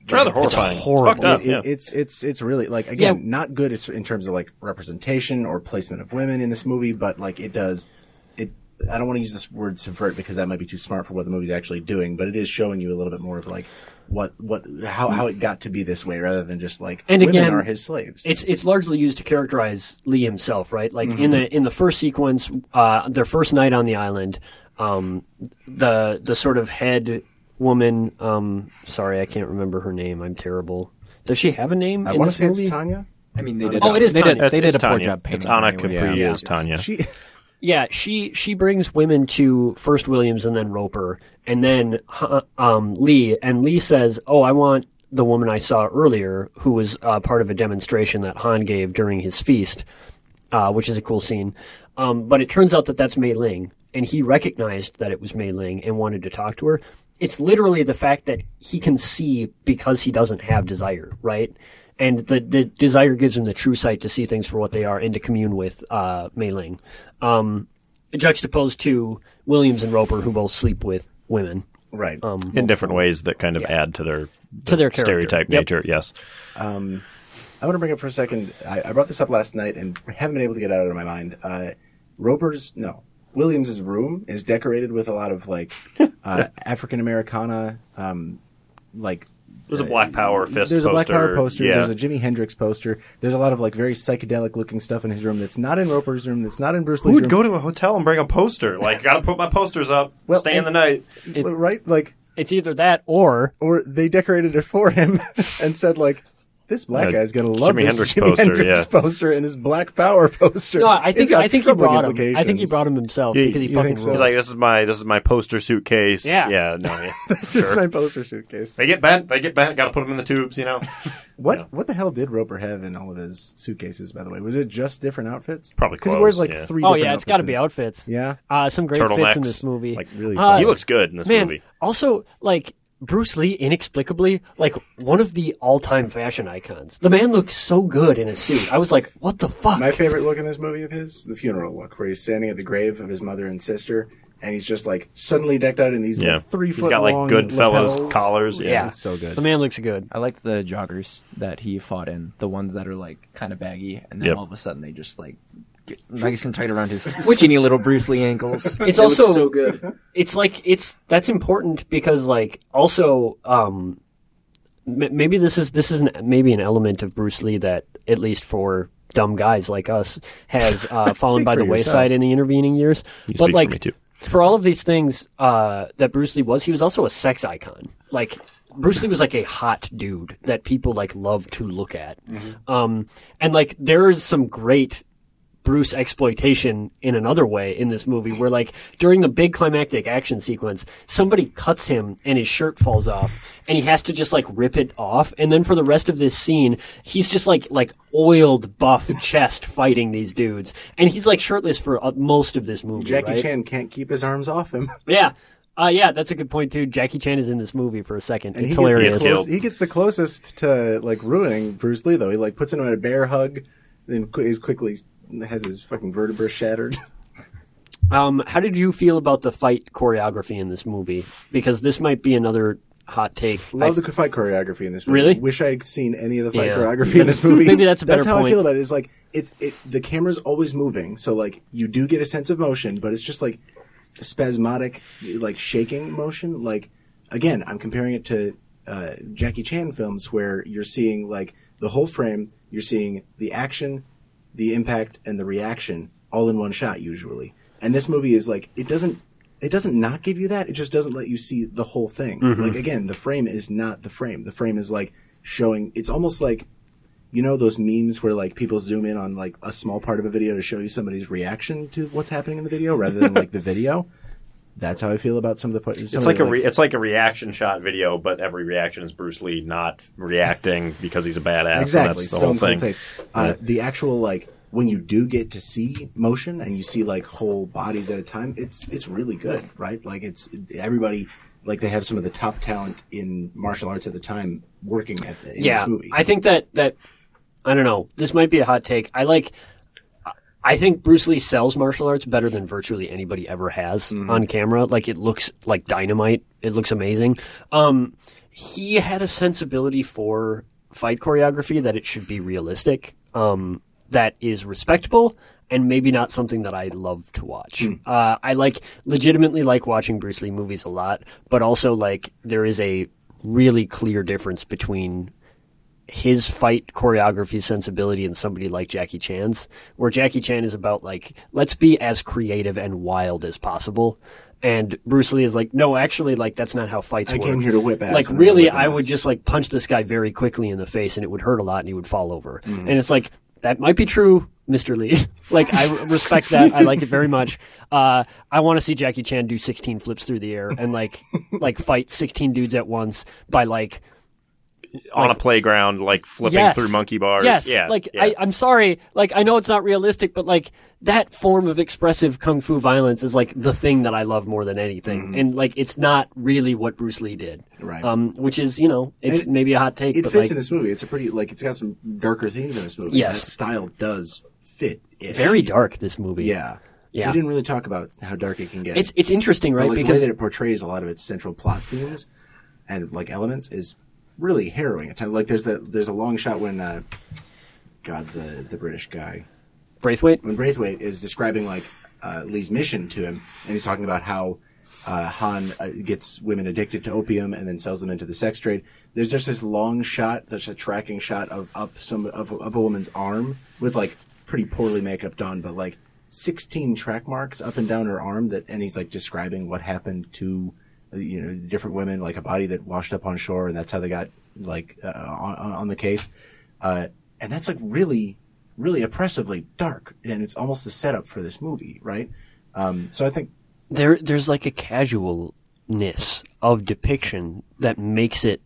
It's rather horrifying. It's horrible. fucked up, yeah. it- it's it's it's really like again Yeah. not good in terms of like representation or placement of women in this movie, but like it does it. I don't want to use this word subvert because that might be too smart for what the movie's actually doing, but it is showing you a little bit more of like what what how how it got to be this way rather than just like And women again, are his slaves. it's it's largely used to characterize Lee himself, right? Like in the in the first sequence, uh, their first night on the island, um, the the sort of head woman. Um, sorry, I can't remember her name. I'm terrible. Does she have a name I in want this to say movie? it's Tanya. I mean, they did. Oh, a- it is They did. Tanya. They did a it's poor Tanya. job painting. It's Ahna anyway. Capri Yeah. is Tanya. She Yeah, she she brings women to first Williams and then Roper, and then uh, um, Lee. And Lee says, "Oh, I want the woman I saw earlier, who was uh, part of a demonstration that Han gave during his feast, uh, which is a cool scene." Um, but it turns out that that's Mei Ling, and he recognized that it was Mei Ling and wanted to talk to her. It's literally the fact that he can see because he doesn't have desire, right? And the, the desire gives him the true sight to see things for what they are and to commune with uh, Mei Ling. Um, juxtaposed to Williams and Roper, who both sleep with women. right. Um, in different ways that kind of add to their To their character. stereotype Yep. nature. Yes. I want to bring up for a second. I, I brought this up last night and haven't been able to get out of my mind. Uh, Roper's no Williams's room is decorated with a lot of like *laughs* uh, African Americana, um, like There's a uh, Black Power fist. There's a Black poster. Power poster. Yeah. There's a Jimi Hendrix poster. There's a lot of like very psychedelic looking stuff in his room that's not in Roper's room. That's not in Bruce Who Lee's would room. go to a hotel and bring a poster? Like, gotta put my posters up. Well, stay in the night. right? Like, It's either that or or they decorated it for him *laughs* and said like, this black Uh, guy's gonna love Jimi this Hendrix Jimi poster, Hendrix yeah. poster and this Black Power *laughs* poster. no. I think I think he brought him. I think he brought him himself Yeah, because he fucking so? He's like, this is my this is my poster suitcase. Yeah. yeah, no, yeah. *laughs* This is my poster suitcase. They get bent. They get bent. Got to put them in the tubes. You know, *laughs* What Yeah. what the hell did Roper have in all of his suitcases? By the way, was it just different outfits? Probably because he wears like yeah. three. Oh different yeah, it's got to be outfits. Yeah, Uh, some great turtlenecks. fits in this movie. like really. Uh, he looks good in this Man, movie. also like Bruce Lee, inexplicably, like one of the all-time fashion icons. The man looks so good in a suit. I was like, what the fuck? My favorite look in this movie of his, the funeral look, where he's standing at the grave of his mother and sister, and he's just like suddenly decked out in these Yeah, like, three he's foot got like long Goodfellas lapels. collars. Yeah. yeah, It's so good. The man looks good. I like the joggers that he fought in, the ones that are like kind of baggy, and then Yep. all of a sudden they just like get nice and tight around his *laughs* skinny little Bruce Lee ankles. It's It also- so good. it's like it's that's important because like also um m- maybe this is this is an, maybe an element of Bruce Lee that at least for dumb guys like us has uh, *laughs* fallen by the yourself. wayside in the intervening years. He but like for me too. for all of these things uh, that Bruce Lee was, he was also a sex icon. Like Bruce Lee was like a hot dude that people like love to look at. Um, and like there is some great Bruce exploitation in another way in this movie where like during the big climactic action sequence somebody cuts him and his shirt falls off and he has to just like rip it off. And then for the rest of this scene he's just like like oiled buff *laughs* chest fighting these dudes. And he's like shirtless for uh, most of this movie Jackie right? Chan can't keep his arms off him, *laughs* yeah. Uh, yeah that's a good point too. Jackie Chan is in this movie for a second. And it's he hilarious. close, he gets the closest to like ruining Bruce Lee though. He like puts him in a bear hug, then qu- he's quickly has his fucking vertebrae shattered. *laughs* Um, how did you feel about the fight choreography in this movie? Because this might be another hot take. Love I- the fight choreography in this movie. Really? Wish I'd seen any of the fight Yeah. choreography in this movie. *laughs* Maybe that's a better how I feel about it. it. Is like it's it. The camera's always moving, so like you do get a sense of motion, but it's just like spasmodic, like shaking motion. Like again, I'm comparing it to uh, Jackie Chan films where you're seeing like the whole frame. You're seeing the action, the impact, and the reaction all in one shot usually. And this movie is like it doesn't it doesn't not give you that. It just doesn't let you see the whole thing. Mm-hmm. Like again, the frame is not the frame. The frame is like showing. It's almost like you know those memes where like people zoom in on like a small part of a video to show you somebody's reaction to what's happening in the video rather than like the video. *laughs* That's how I feel about some of the. Some It's of like the, a re- it's like a reaction shot video, but every reaction is Bruce Lee not reacting because he's a badass. and exactly that's the whole thing. face. Uh, the actual like when you do get to see motion and you see like whole bodies at a time, it's it's really good, right? Like it's everybody like they have some of the top talent in martial arts at the time working at in yeah, this movie. I think that that I don't know. This might be a hot take. I like. I think Bruce Lee sells martial arts better than virtually anybody ever has Mm-hmm. on camera. Like it looks like dynamite. It looks amazing. Um, he had a sensibility for fight choreography that it should be realistic. Um, that is respectable and maybe not something that I love to watch. Hmm. Uh, I like legitimately like watching Bruce Lee movies a lot, but also like there is a really clear difference between his fight choreography sensibility and somebody like Jackie Chan's, where Jackie Chan is about like, let's be as creative and wild as possible. And Bruce Lee is like, no, actually, like that's not how fights I work. came here to whip ass Like really, I ass. would just like punch this guy very quickly in the face, and it would hurt a lot, and he would fall over. Mm-hmm. And it's like that might be true, Mister Lee. *laughs* like I respect that. I like it very much. Uh, I want to see Jackie Chan do 16 flips through the air and like like fight 16 dudes at once by like On a playground, like flipping Yes. through monkey bars. Yes, yeah, like yeah. I, I'm sorry, like I know it's not realistic, but like that form of expressive kung fu violence is like the thing that I love more than anything, and like it's not really what Bruce Lee did, Mm-hmm. Right. Um, which is you know it's it- maybe a hot take, it but fits like in this movie. It's a pretty like it's got some darker themes in this movie. Yes. that style does fit. it. very dark. This movie, Yeah, Yeah. We didn't really talk about how dark it can get. It's it's interesting, But, right? like the way because that it portrays a lot of its central plot themes and like elements is really harrowing at times. Like there's that there's a long shot when uh, God the the British guy Braithwaite, when Braithwaite is describing like uh, Lee's mission to him, and he's talking about how uh, Han uh, gets women addicted to opium and then sells them into the sex trade. There's just this long shot, there's a tracking shot of up some of, of a woman's arm with like pretty poorly makeup done, but like 16 track marks up and down her arm that, and he's like describing what happened to you know different women, like a body that washed up on shore, and that's how they got like uh, on, on the case. Uh, and that's like really, really oppressively dark, and it's almost the setup for this movie, right? Um, so I think there there's like a casualness of depiction that makes it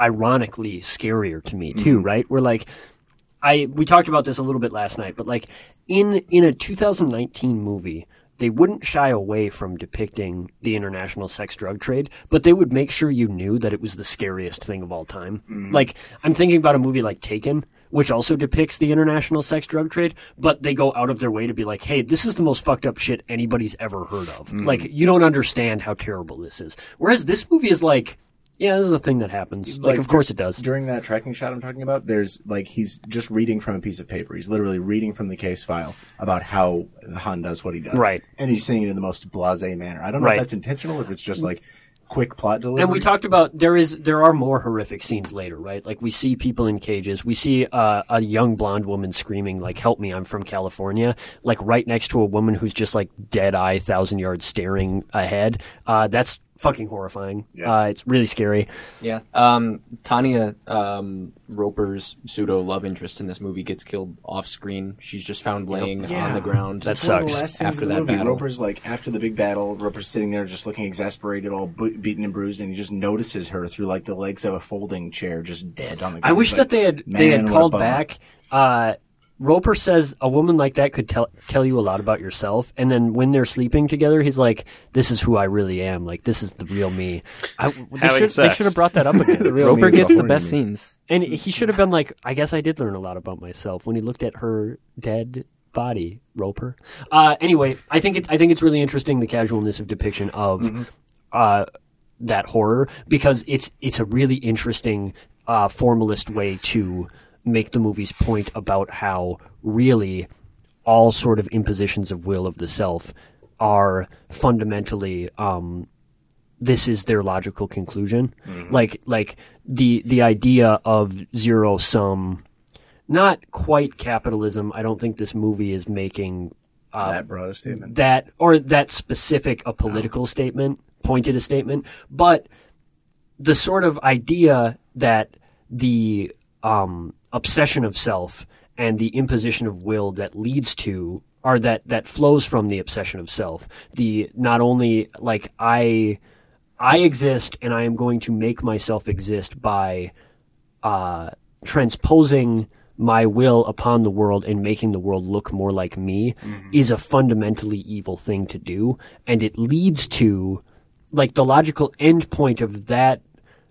ironically scarier to me too, right? We're like I we talked about this a little bit last night, but like in in a 2019 movie, they wouldn't shy away from depicting the international sex drug trade, but they would make sure you knew that it was the scariest thing of all time. Mm-hmm. Like I'm thinking about a movie like Taken, which also depicts the international sex drug trade, but they go out of their way to be like, "Hey, this is the most fucked up shit anybody's ever heard of." Mm. Like you don't understand how terrible this is. Whereas this movie is like, yeah, this is a thing that happens. Like, of course it does. during that tracking shot I'm talking about, there's like he's just reading from a piece of paper. He's literally reading from the case file about how Han does what he does. Right. And he's saying it in the most blasé manner. I don't know Right. if that's intentional or if it's just like quick plot delivery. And we talked about there is there are more horrific scenes later, right? Like we see people in cages. We see uh, a young blonde woman screaming like "Help me! I'm from California!" Like right next to a woman who's just like dead eye, thousand yards staring ahead. Uh, that's fucking horrifying. Uh, it's really scary. Yeah. Um, Tanya um, Roper's pseudo love interest in this movie gets killed off screen. She's just found laying Yeah. on the ground. That's- One of sucks. the last After of the that movie, battle. Roper's like after the big battle. Roper's sitting there just looking exasperated, all bo- beaten and bruised, and he just notices her through like the legs of a folding chair, just dead on the ground. I wish He's that they had they had called back. Uh, Roper says a woman like that could tell tell you a lot about yourself, and then when they're sleeping together, he's like, "This is who I really am. Like this is the real me." I, they, Having should, they should have brought that up again. *laughs* The real Roper me gets the best me. scenes. And he should have been like, I guess I did learn a lot about myself when he looked at her dead body, Roper. Uh, anyway, I think it, I think it's really interesting the casualness of depiction of uh, that horror because it's it's a really interesting uh, formalist way to make the movie's point about how really all sort of impositions of will of the self are fundamentally um, this is their logical conclusion. Like like the the idea of zero sum, not quite capitalism. I don't think this movie is making that broad a statement. that or that specific a political statement, pointed a statement, but the sort of idea that the um, obsession of self and the imposition of will that leads to or that that flows from the obsession of self. The not only like i i exist and i am going to make myself exist by uh, transposing my will upon the world and making the world look more like me is a fundamentally evil thing to do. And it leads to like the logical end point of that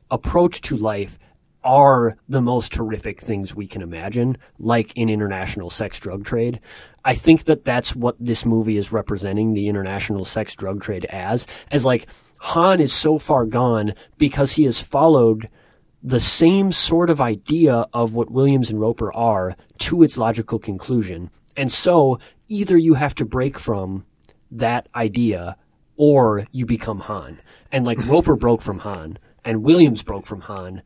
approach to life are the most horrific things we can imagine, like in international sex drug trade. I think that that's what this movie is representing the international sex drug trade as, as like Han is so far gone because he has followed the same sort of idea of what Williams and Roper are to its logical conclusion. And so either you have to break from that idea or you become Han. And like *laughs* Roper broke from Han and Williams broke from Han.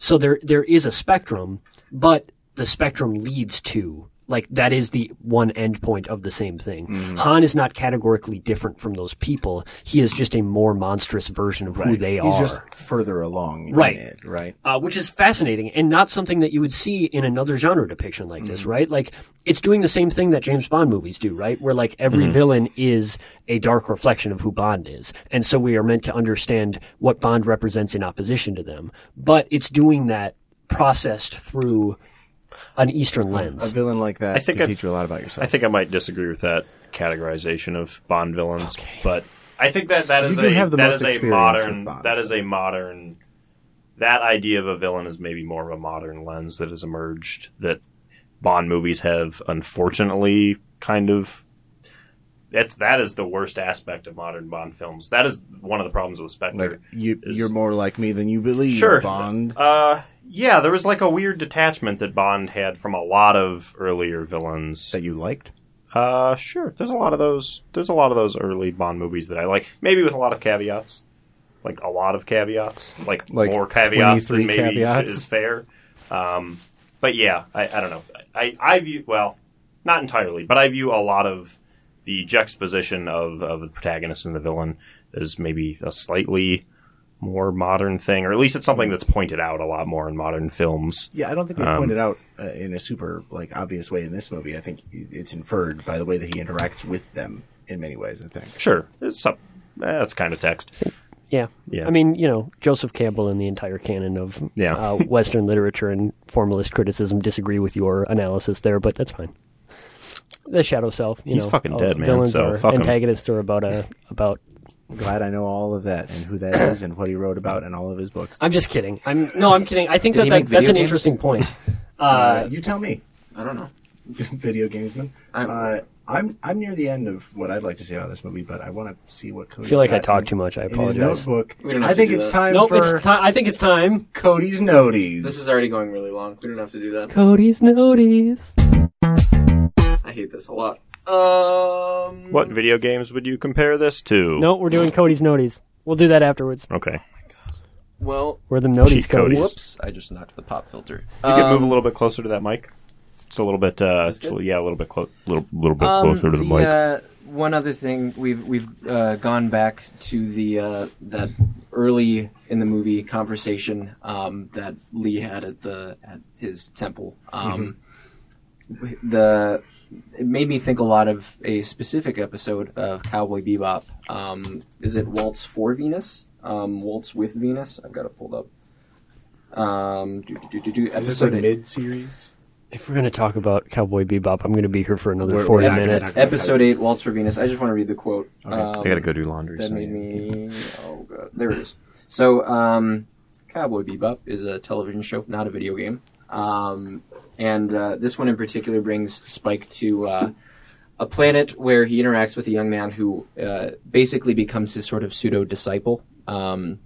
So there there is a spectrum, but the spectrum leads to like that is the one end point of the same thing. Mm-hmm. Han is not categorically different from those people. He is just a more monstrous version of who they He's are. He's just further along, Right. In it, right? uh, which is fascinating and not something that you would see in another genre depiction like this, mm-hmm. right? Like it's doing the same thing that James Bond movies do, right? Where like every mm-hmm. villain is a dark reflection of who Bond is, and so we are meant to understand what Bond represents in opposition to them. But it's doing that processed through an Eastern lens. A villain like that I think can I- teach you a lot about yourself. I think I might disagree with that categorization of Bond villains, but I think that that is You do a have the that most is a modern that is a modern that idea of a villain is maybe more of a modern lens that has emerged that Bond movies have unfortunately kind of that's that is the worst aspect of modern Bond films. That is one of the problems with Spectre. like you, is- you're more like me than you believe, Sure. Bond. Uh, yeah, there was like a weird detachment that Bond had from a lot of earlier villains. that you liked. Uh, sure. There's a lot of those. There's a lot of those early Bond movies that I like. Maybe with a lot of caveats, like a lot of caveats, like, Like more caveats than 23 maybe caveats? is fair. Um, but yeah, I, I don't know. I, I view well, not entirely, but I view a lot of the juxtaposition of of the protagonist and the villain as maybe a slightly more modern thing, or at least it's something that's pointed out a lot more in modern films. Yeah, I don't think they Um, pointed out uh, in a super like obvious way in this movie. I think it's inferred by the way that he interacts with them in many ways. I think. Sure, it's some, that's kind of text. Yeah. Yeah. I mean, you know, Joseph Campbell and the entire canon of Yeah. uh, Western literature and formalist criticism disagree with your analysis there, but that's fine. The shadow self. You He's know, fucking dead, man, Villains so are fuck him. antagonists are about a about. Glad I know all of that and who that is and what he wrote about and all of his books. I'm just kidding. I'm no, I'm kidding. I think Did that, that that's video an games? interesting point. *laughs* Uh, Uh, you tell me, I don't know. *laughs* video gamesman. I'm- Uh, I'm I'm near the end of what I'd like to say about this movie, but I want to see what Cody. I feel like I talk too much. I in his apologize. notebook. We don't have I think it's that. time Nope, for it's time. I think it's time. Cody's noties. This is already going really long. We don't have to do that. Cody's noties. I hate this a lot. Um, What video games would you compare this to? No, we're doing Cody's noties. We'll do that afterwards. Okay. Well, We're the noties, Cheat Cody. Cody's. whoops! I just knocked the pop filter. You could Um, move a little bit closer to that mic. It's a little bit. Uh, it's a good? yeah, a little bit close. Little little bit Um, closer to the, mic. Uh, one other thing, we've we've uh, gone back to the uh, that early in the movie conversation um, that Lee had at the at his temple. Um, The it made me think a lot of a specific episode of Cowboy Bebop. Um, is it Waltz for Venus? Um, Waltz with Venus? I've got it pulled up. Um, do, do, do, do, do, Is this a episode eight. mid series? If we're going to talk about Cowboy Bebop, I'm going to be here for another We're- 40 we're not gonna minutes. Episode eight, Waltz for Venus. I just want to read the quote. Okay. Um, I gotta go do laundry. That so- made me. Oh god, there it is. So, um, Cowboy Bebop is a television show, not a video game. Um, and uh, this one in particular brings Spike to uh, a planet where he interacts with a young man who uh, basically becomes his sort of pseudo disciple. Um,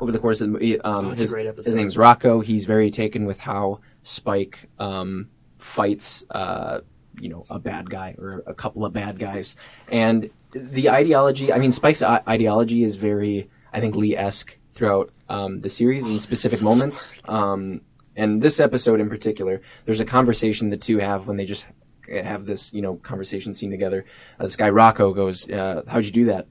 over the course of the movie, um, Oh, his, great episode. his name's Rocco. He's very taken with how Spike um, fights, uh, you know, a bad guy or a couple of bad guys. And the ideology, I mean, Spike's i- ideology is very, I think, Lee esque throughout um, the series in specific moments. Um, and this episode in particular, there's a conversation the two have when they just have this, you know, conversation scene together. Uh, this guy Rocco goes, uh, "How'd you do that?"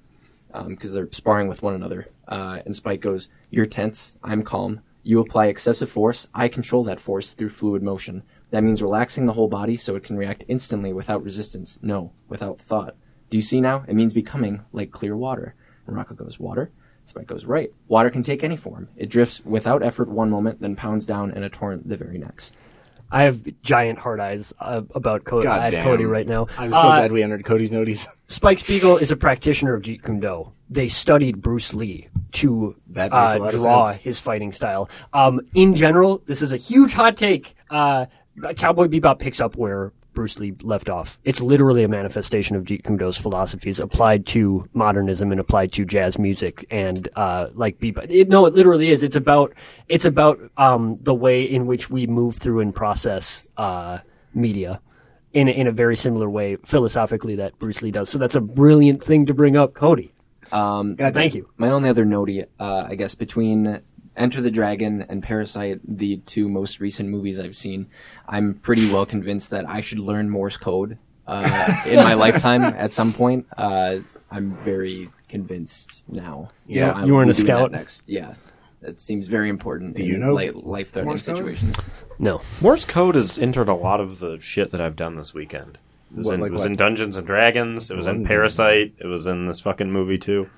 because they're sparring with one another. Uh, and Spike goes, "You're tense. I'm calm. You apply excessive force. I control that force through fluid motion. That means relaxing the whole body so it can react instantly without resistance. No, without thought. Do you see now? It means becoming like clear water." And Rocco goes, "Water." Spike goes, "Right. Water can take any form. It drifts without effort one moment, then pounds down in a torrent the very next." I have giant hard eyes uh, about Co- at. Cody right now. I'm so Uh, glad we entered Cody's noties. *laughs* Spike Spiegel is a practitioner of Jeet Kune Do. They studied Bruce Lee to That uh, a lot of draw his fighting style. Um, in general, this is a huge hot take. Uh, Cowboy Bebop picks up where Bruce Lee left off. It's literally a manifestation of Jeet Kune Do's philosophies applied to modernism and applied to jazz music and uh, like bebop. It, no, it literally is. It's about it's about um, the way in which we move through and process uh, media in a, in a very similar way philosophically that Bruce Lee does. So that's a brilliant thing to bring up, Cody. Um, Thank you. My only other note, uh, I guess, between Enter the Dragon and Parasite, the two most recent movies I've seen, I'm pretty well convinced that I should learn Morse code uh, in my *laughs* lifetime at some point. Uh, I'm very convinced now. Yeah. I You will weren't a scout? next. Yeah, that seems very important Do in you know life threatening Morse code? situations. No. Morse code has entered a lot of the shit that I've done this weekend. It was, What, in, like it was in Dungeons and Dragons. It was in Parasite. It was in this fucking movie too.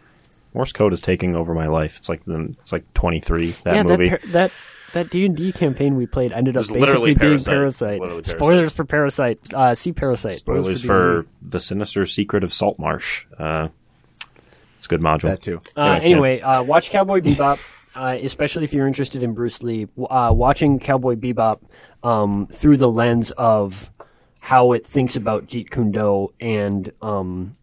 Morse code is taking over my life. It's like the, it's like twenty three that yeah, movie. that par- that that D and D campaign we played ended up was literally basically being Parasite. Parasite. Spoilers for Parasite. Uh, see Parasite. Spoilers for the sinister secret of Saltmarsh. Uh, it's a good module. That too. Uh, Yeah, anyway, uh, watch Cowboy Bebop, uh, especially if you're interested in Bruce Lee. Uh, watching Cowboy Bebop um, through the lens of how it thinks about Jeet Kune Do and um,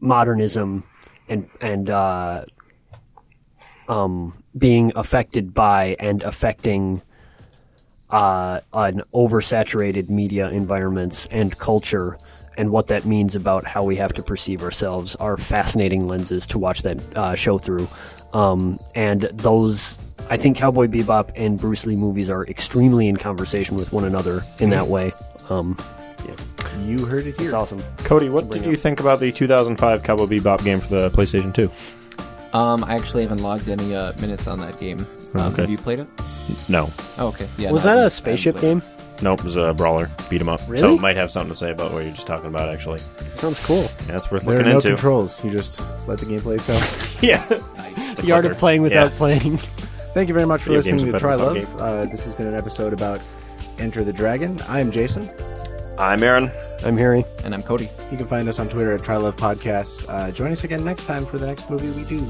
modernism and and uh, um, being affected by and affecting uh, an oversaturated media environments and culture and what that means about how we have to perceive ourselves are fascinating lenses to watch that uh, show through. Um, and those, I think, Cowboy Bebop and Bruce Lee movies are extremely in conversation with one another in that way. Um, You heard it here. it's awesome. Cody, what Bring did up. you think about the 2005 Cowboy Bebop game for the PlayStation 2? Um, I actually haven't logged any uh, minutes on that game. Um, Okay. Have you played it? No. Oh, okay. Yeah. Was no, that a spaceship game? Nope, it was a brawler. Beat 'em up. So it might have something to say about what you're just talking about, actually. Sounds cool. Yeah, it's worth There are looking no into. controls. You just let the game play itself. *laughs* *laughs* Yeah. The art of playing without Yeah. playing. *laughs* Thank you very much for Video listening to Trylove. Uh, this has been an episode about Enter the Dragon. I am Jason. I'm Aaron. I'm Harry. And I'm Cody. You can find us on Twitter at TryLovePodcasts. Podcasts. Uh, join us again next time for the next movie we do.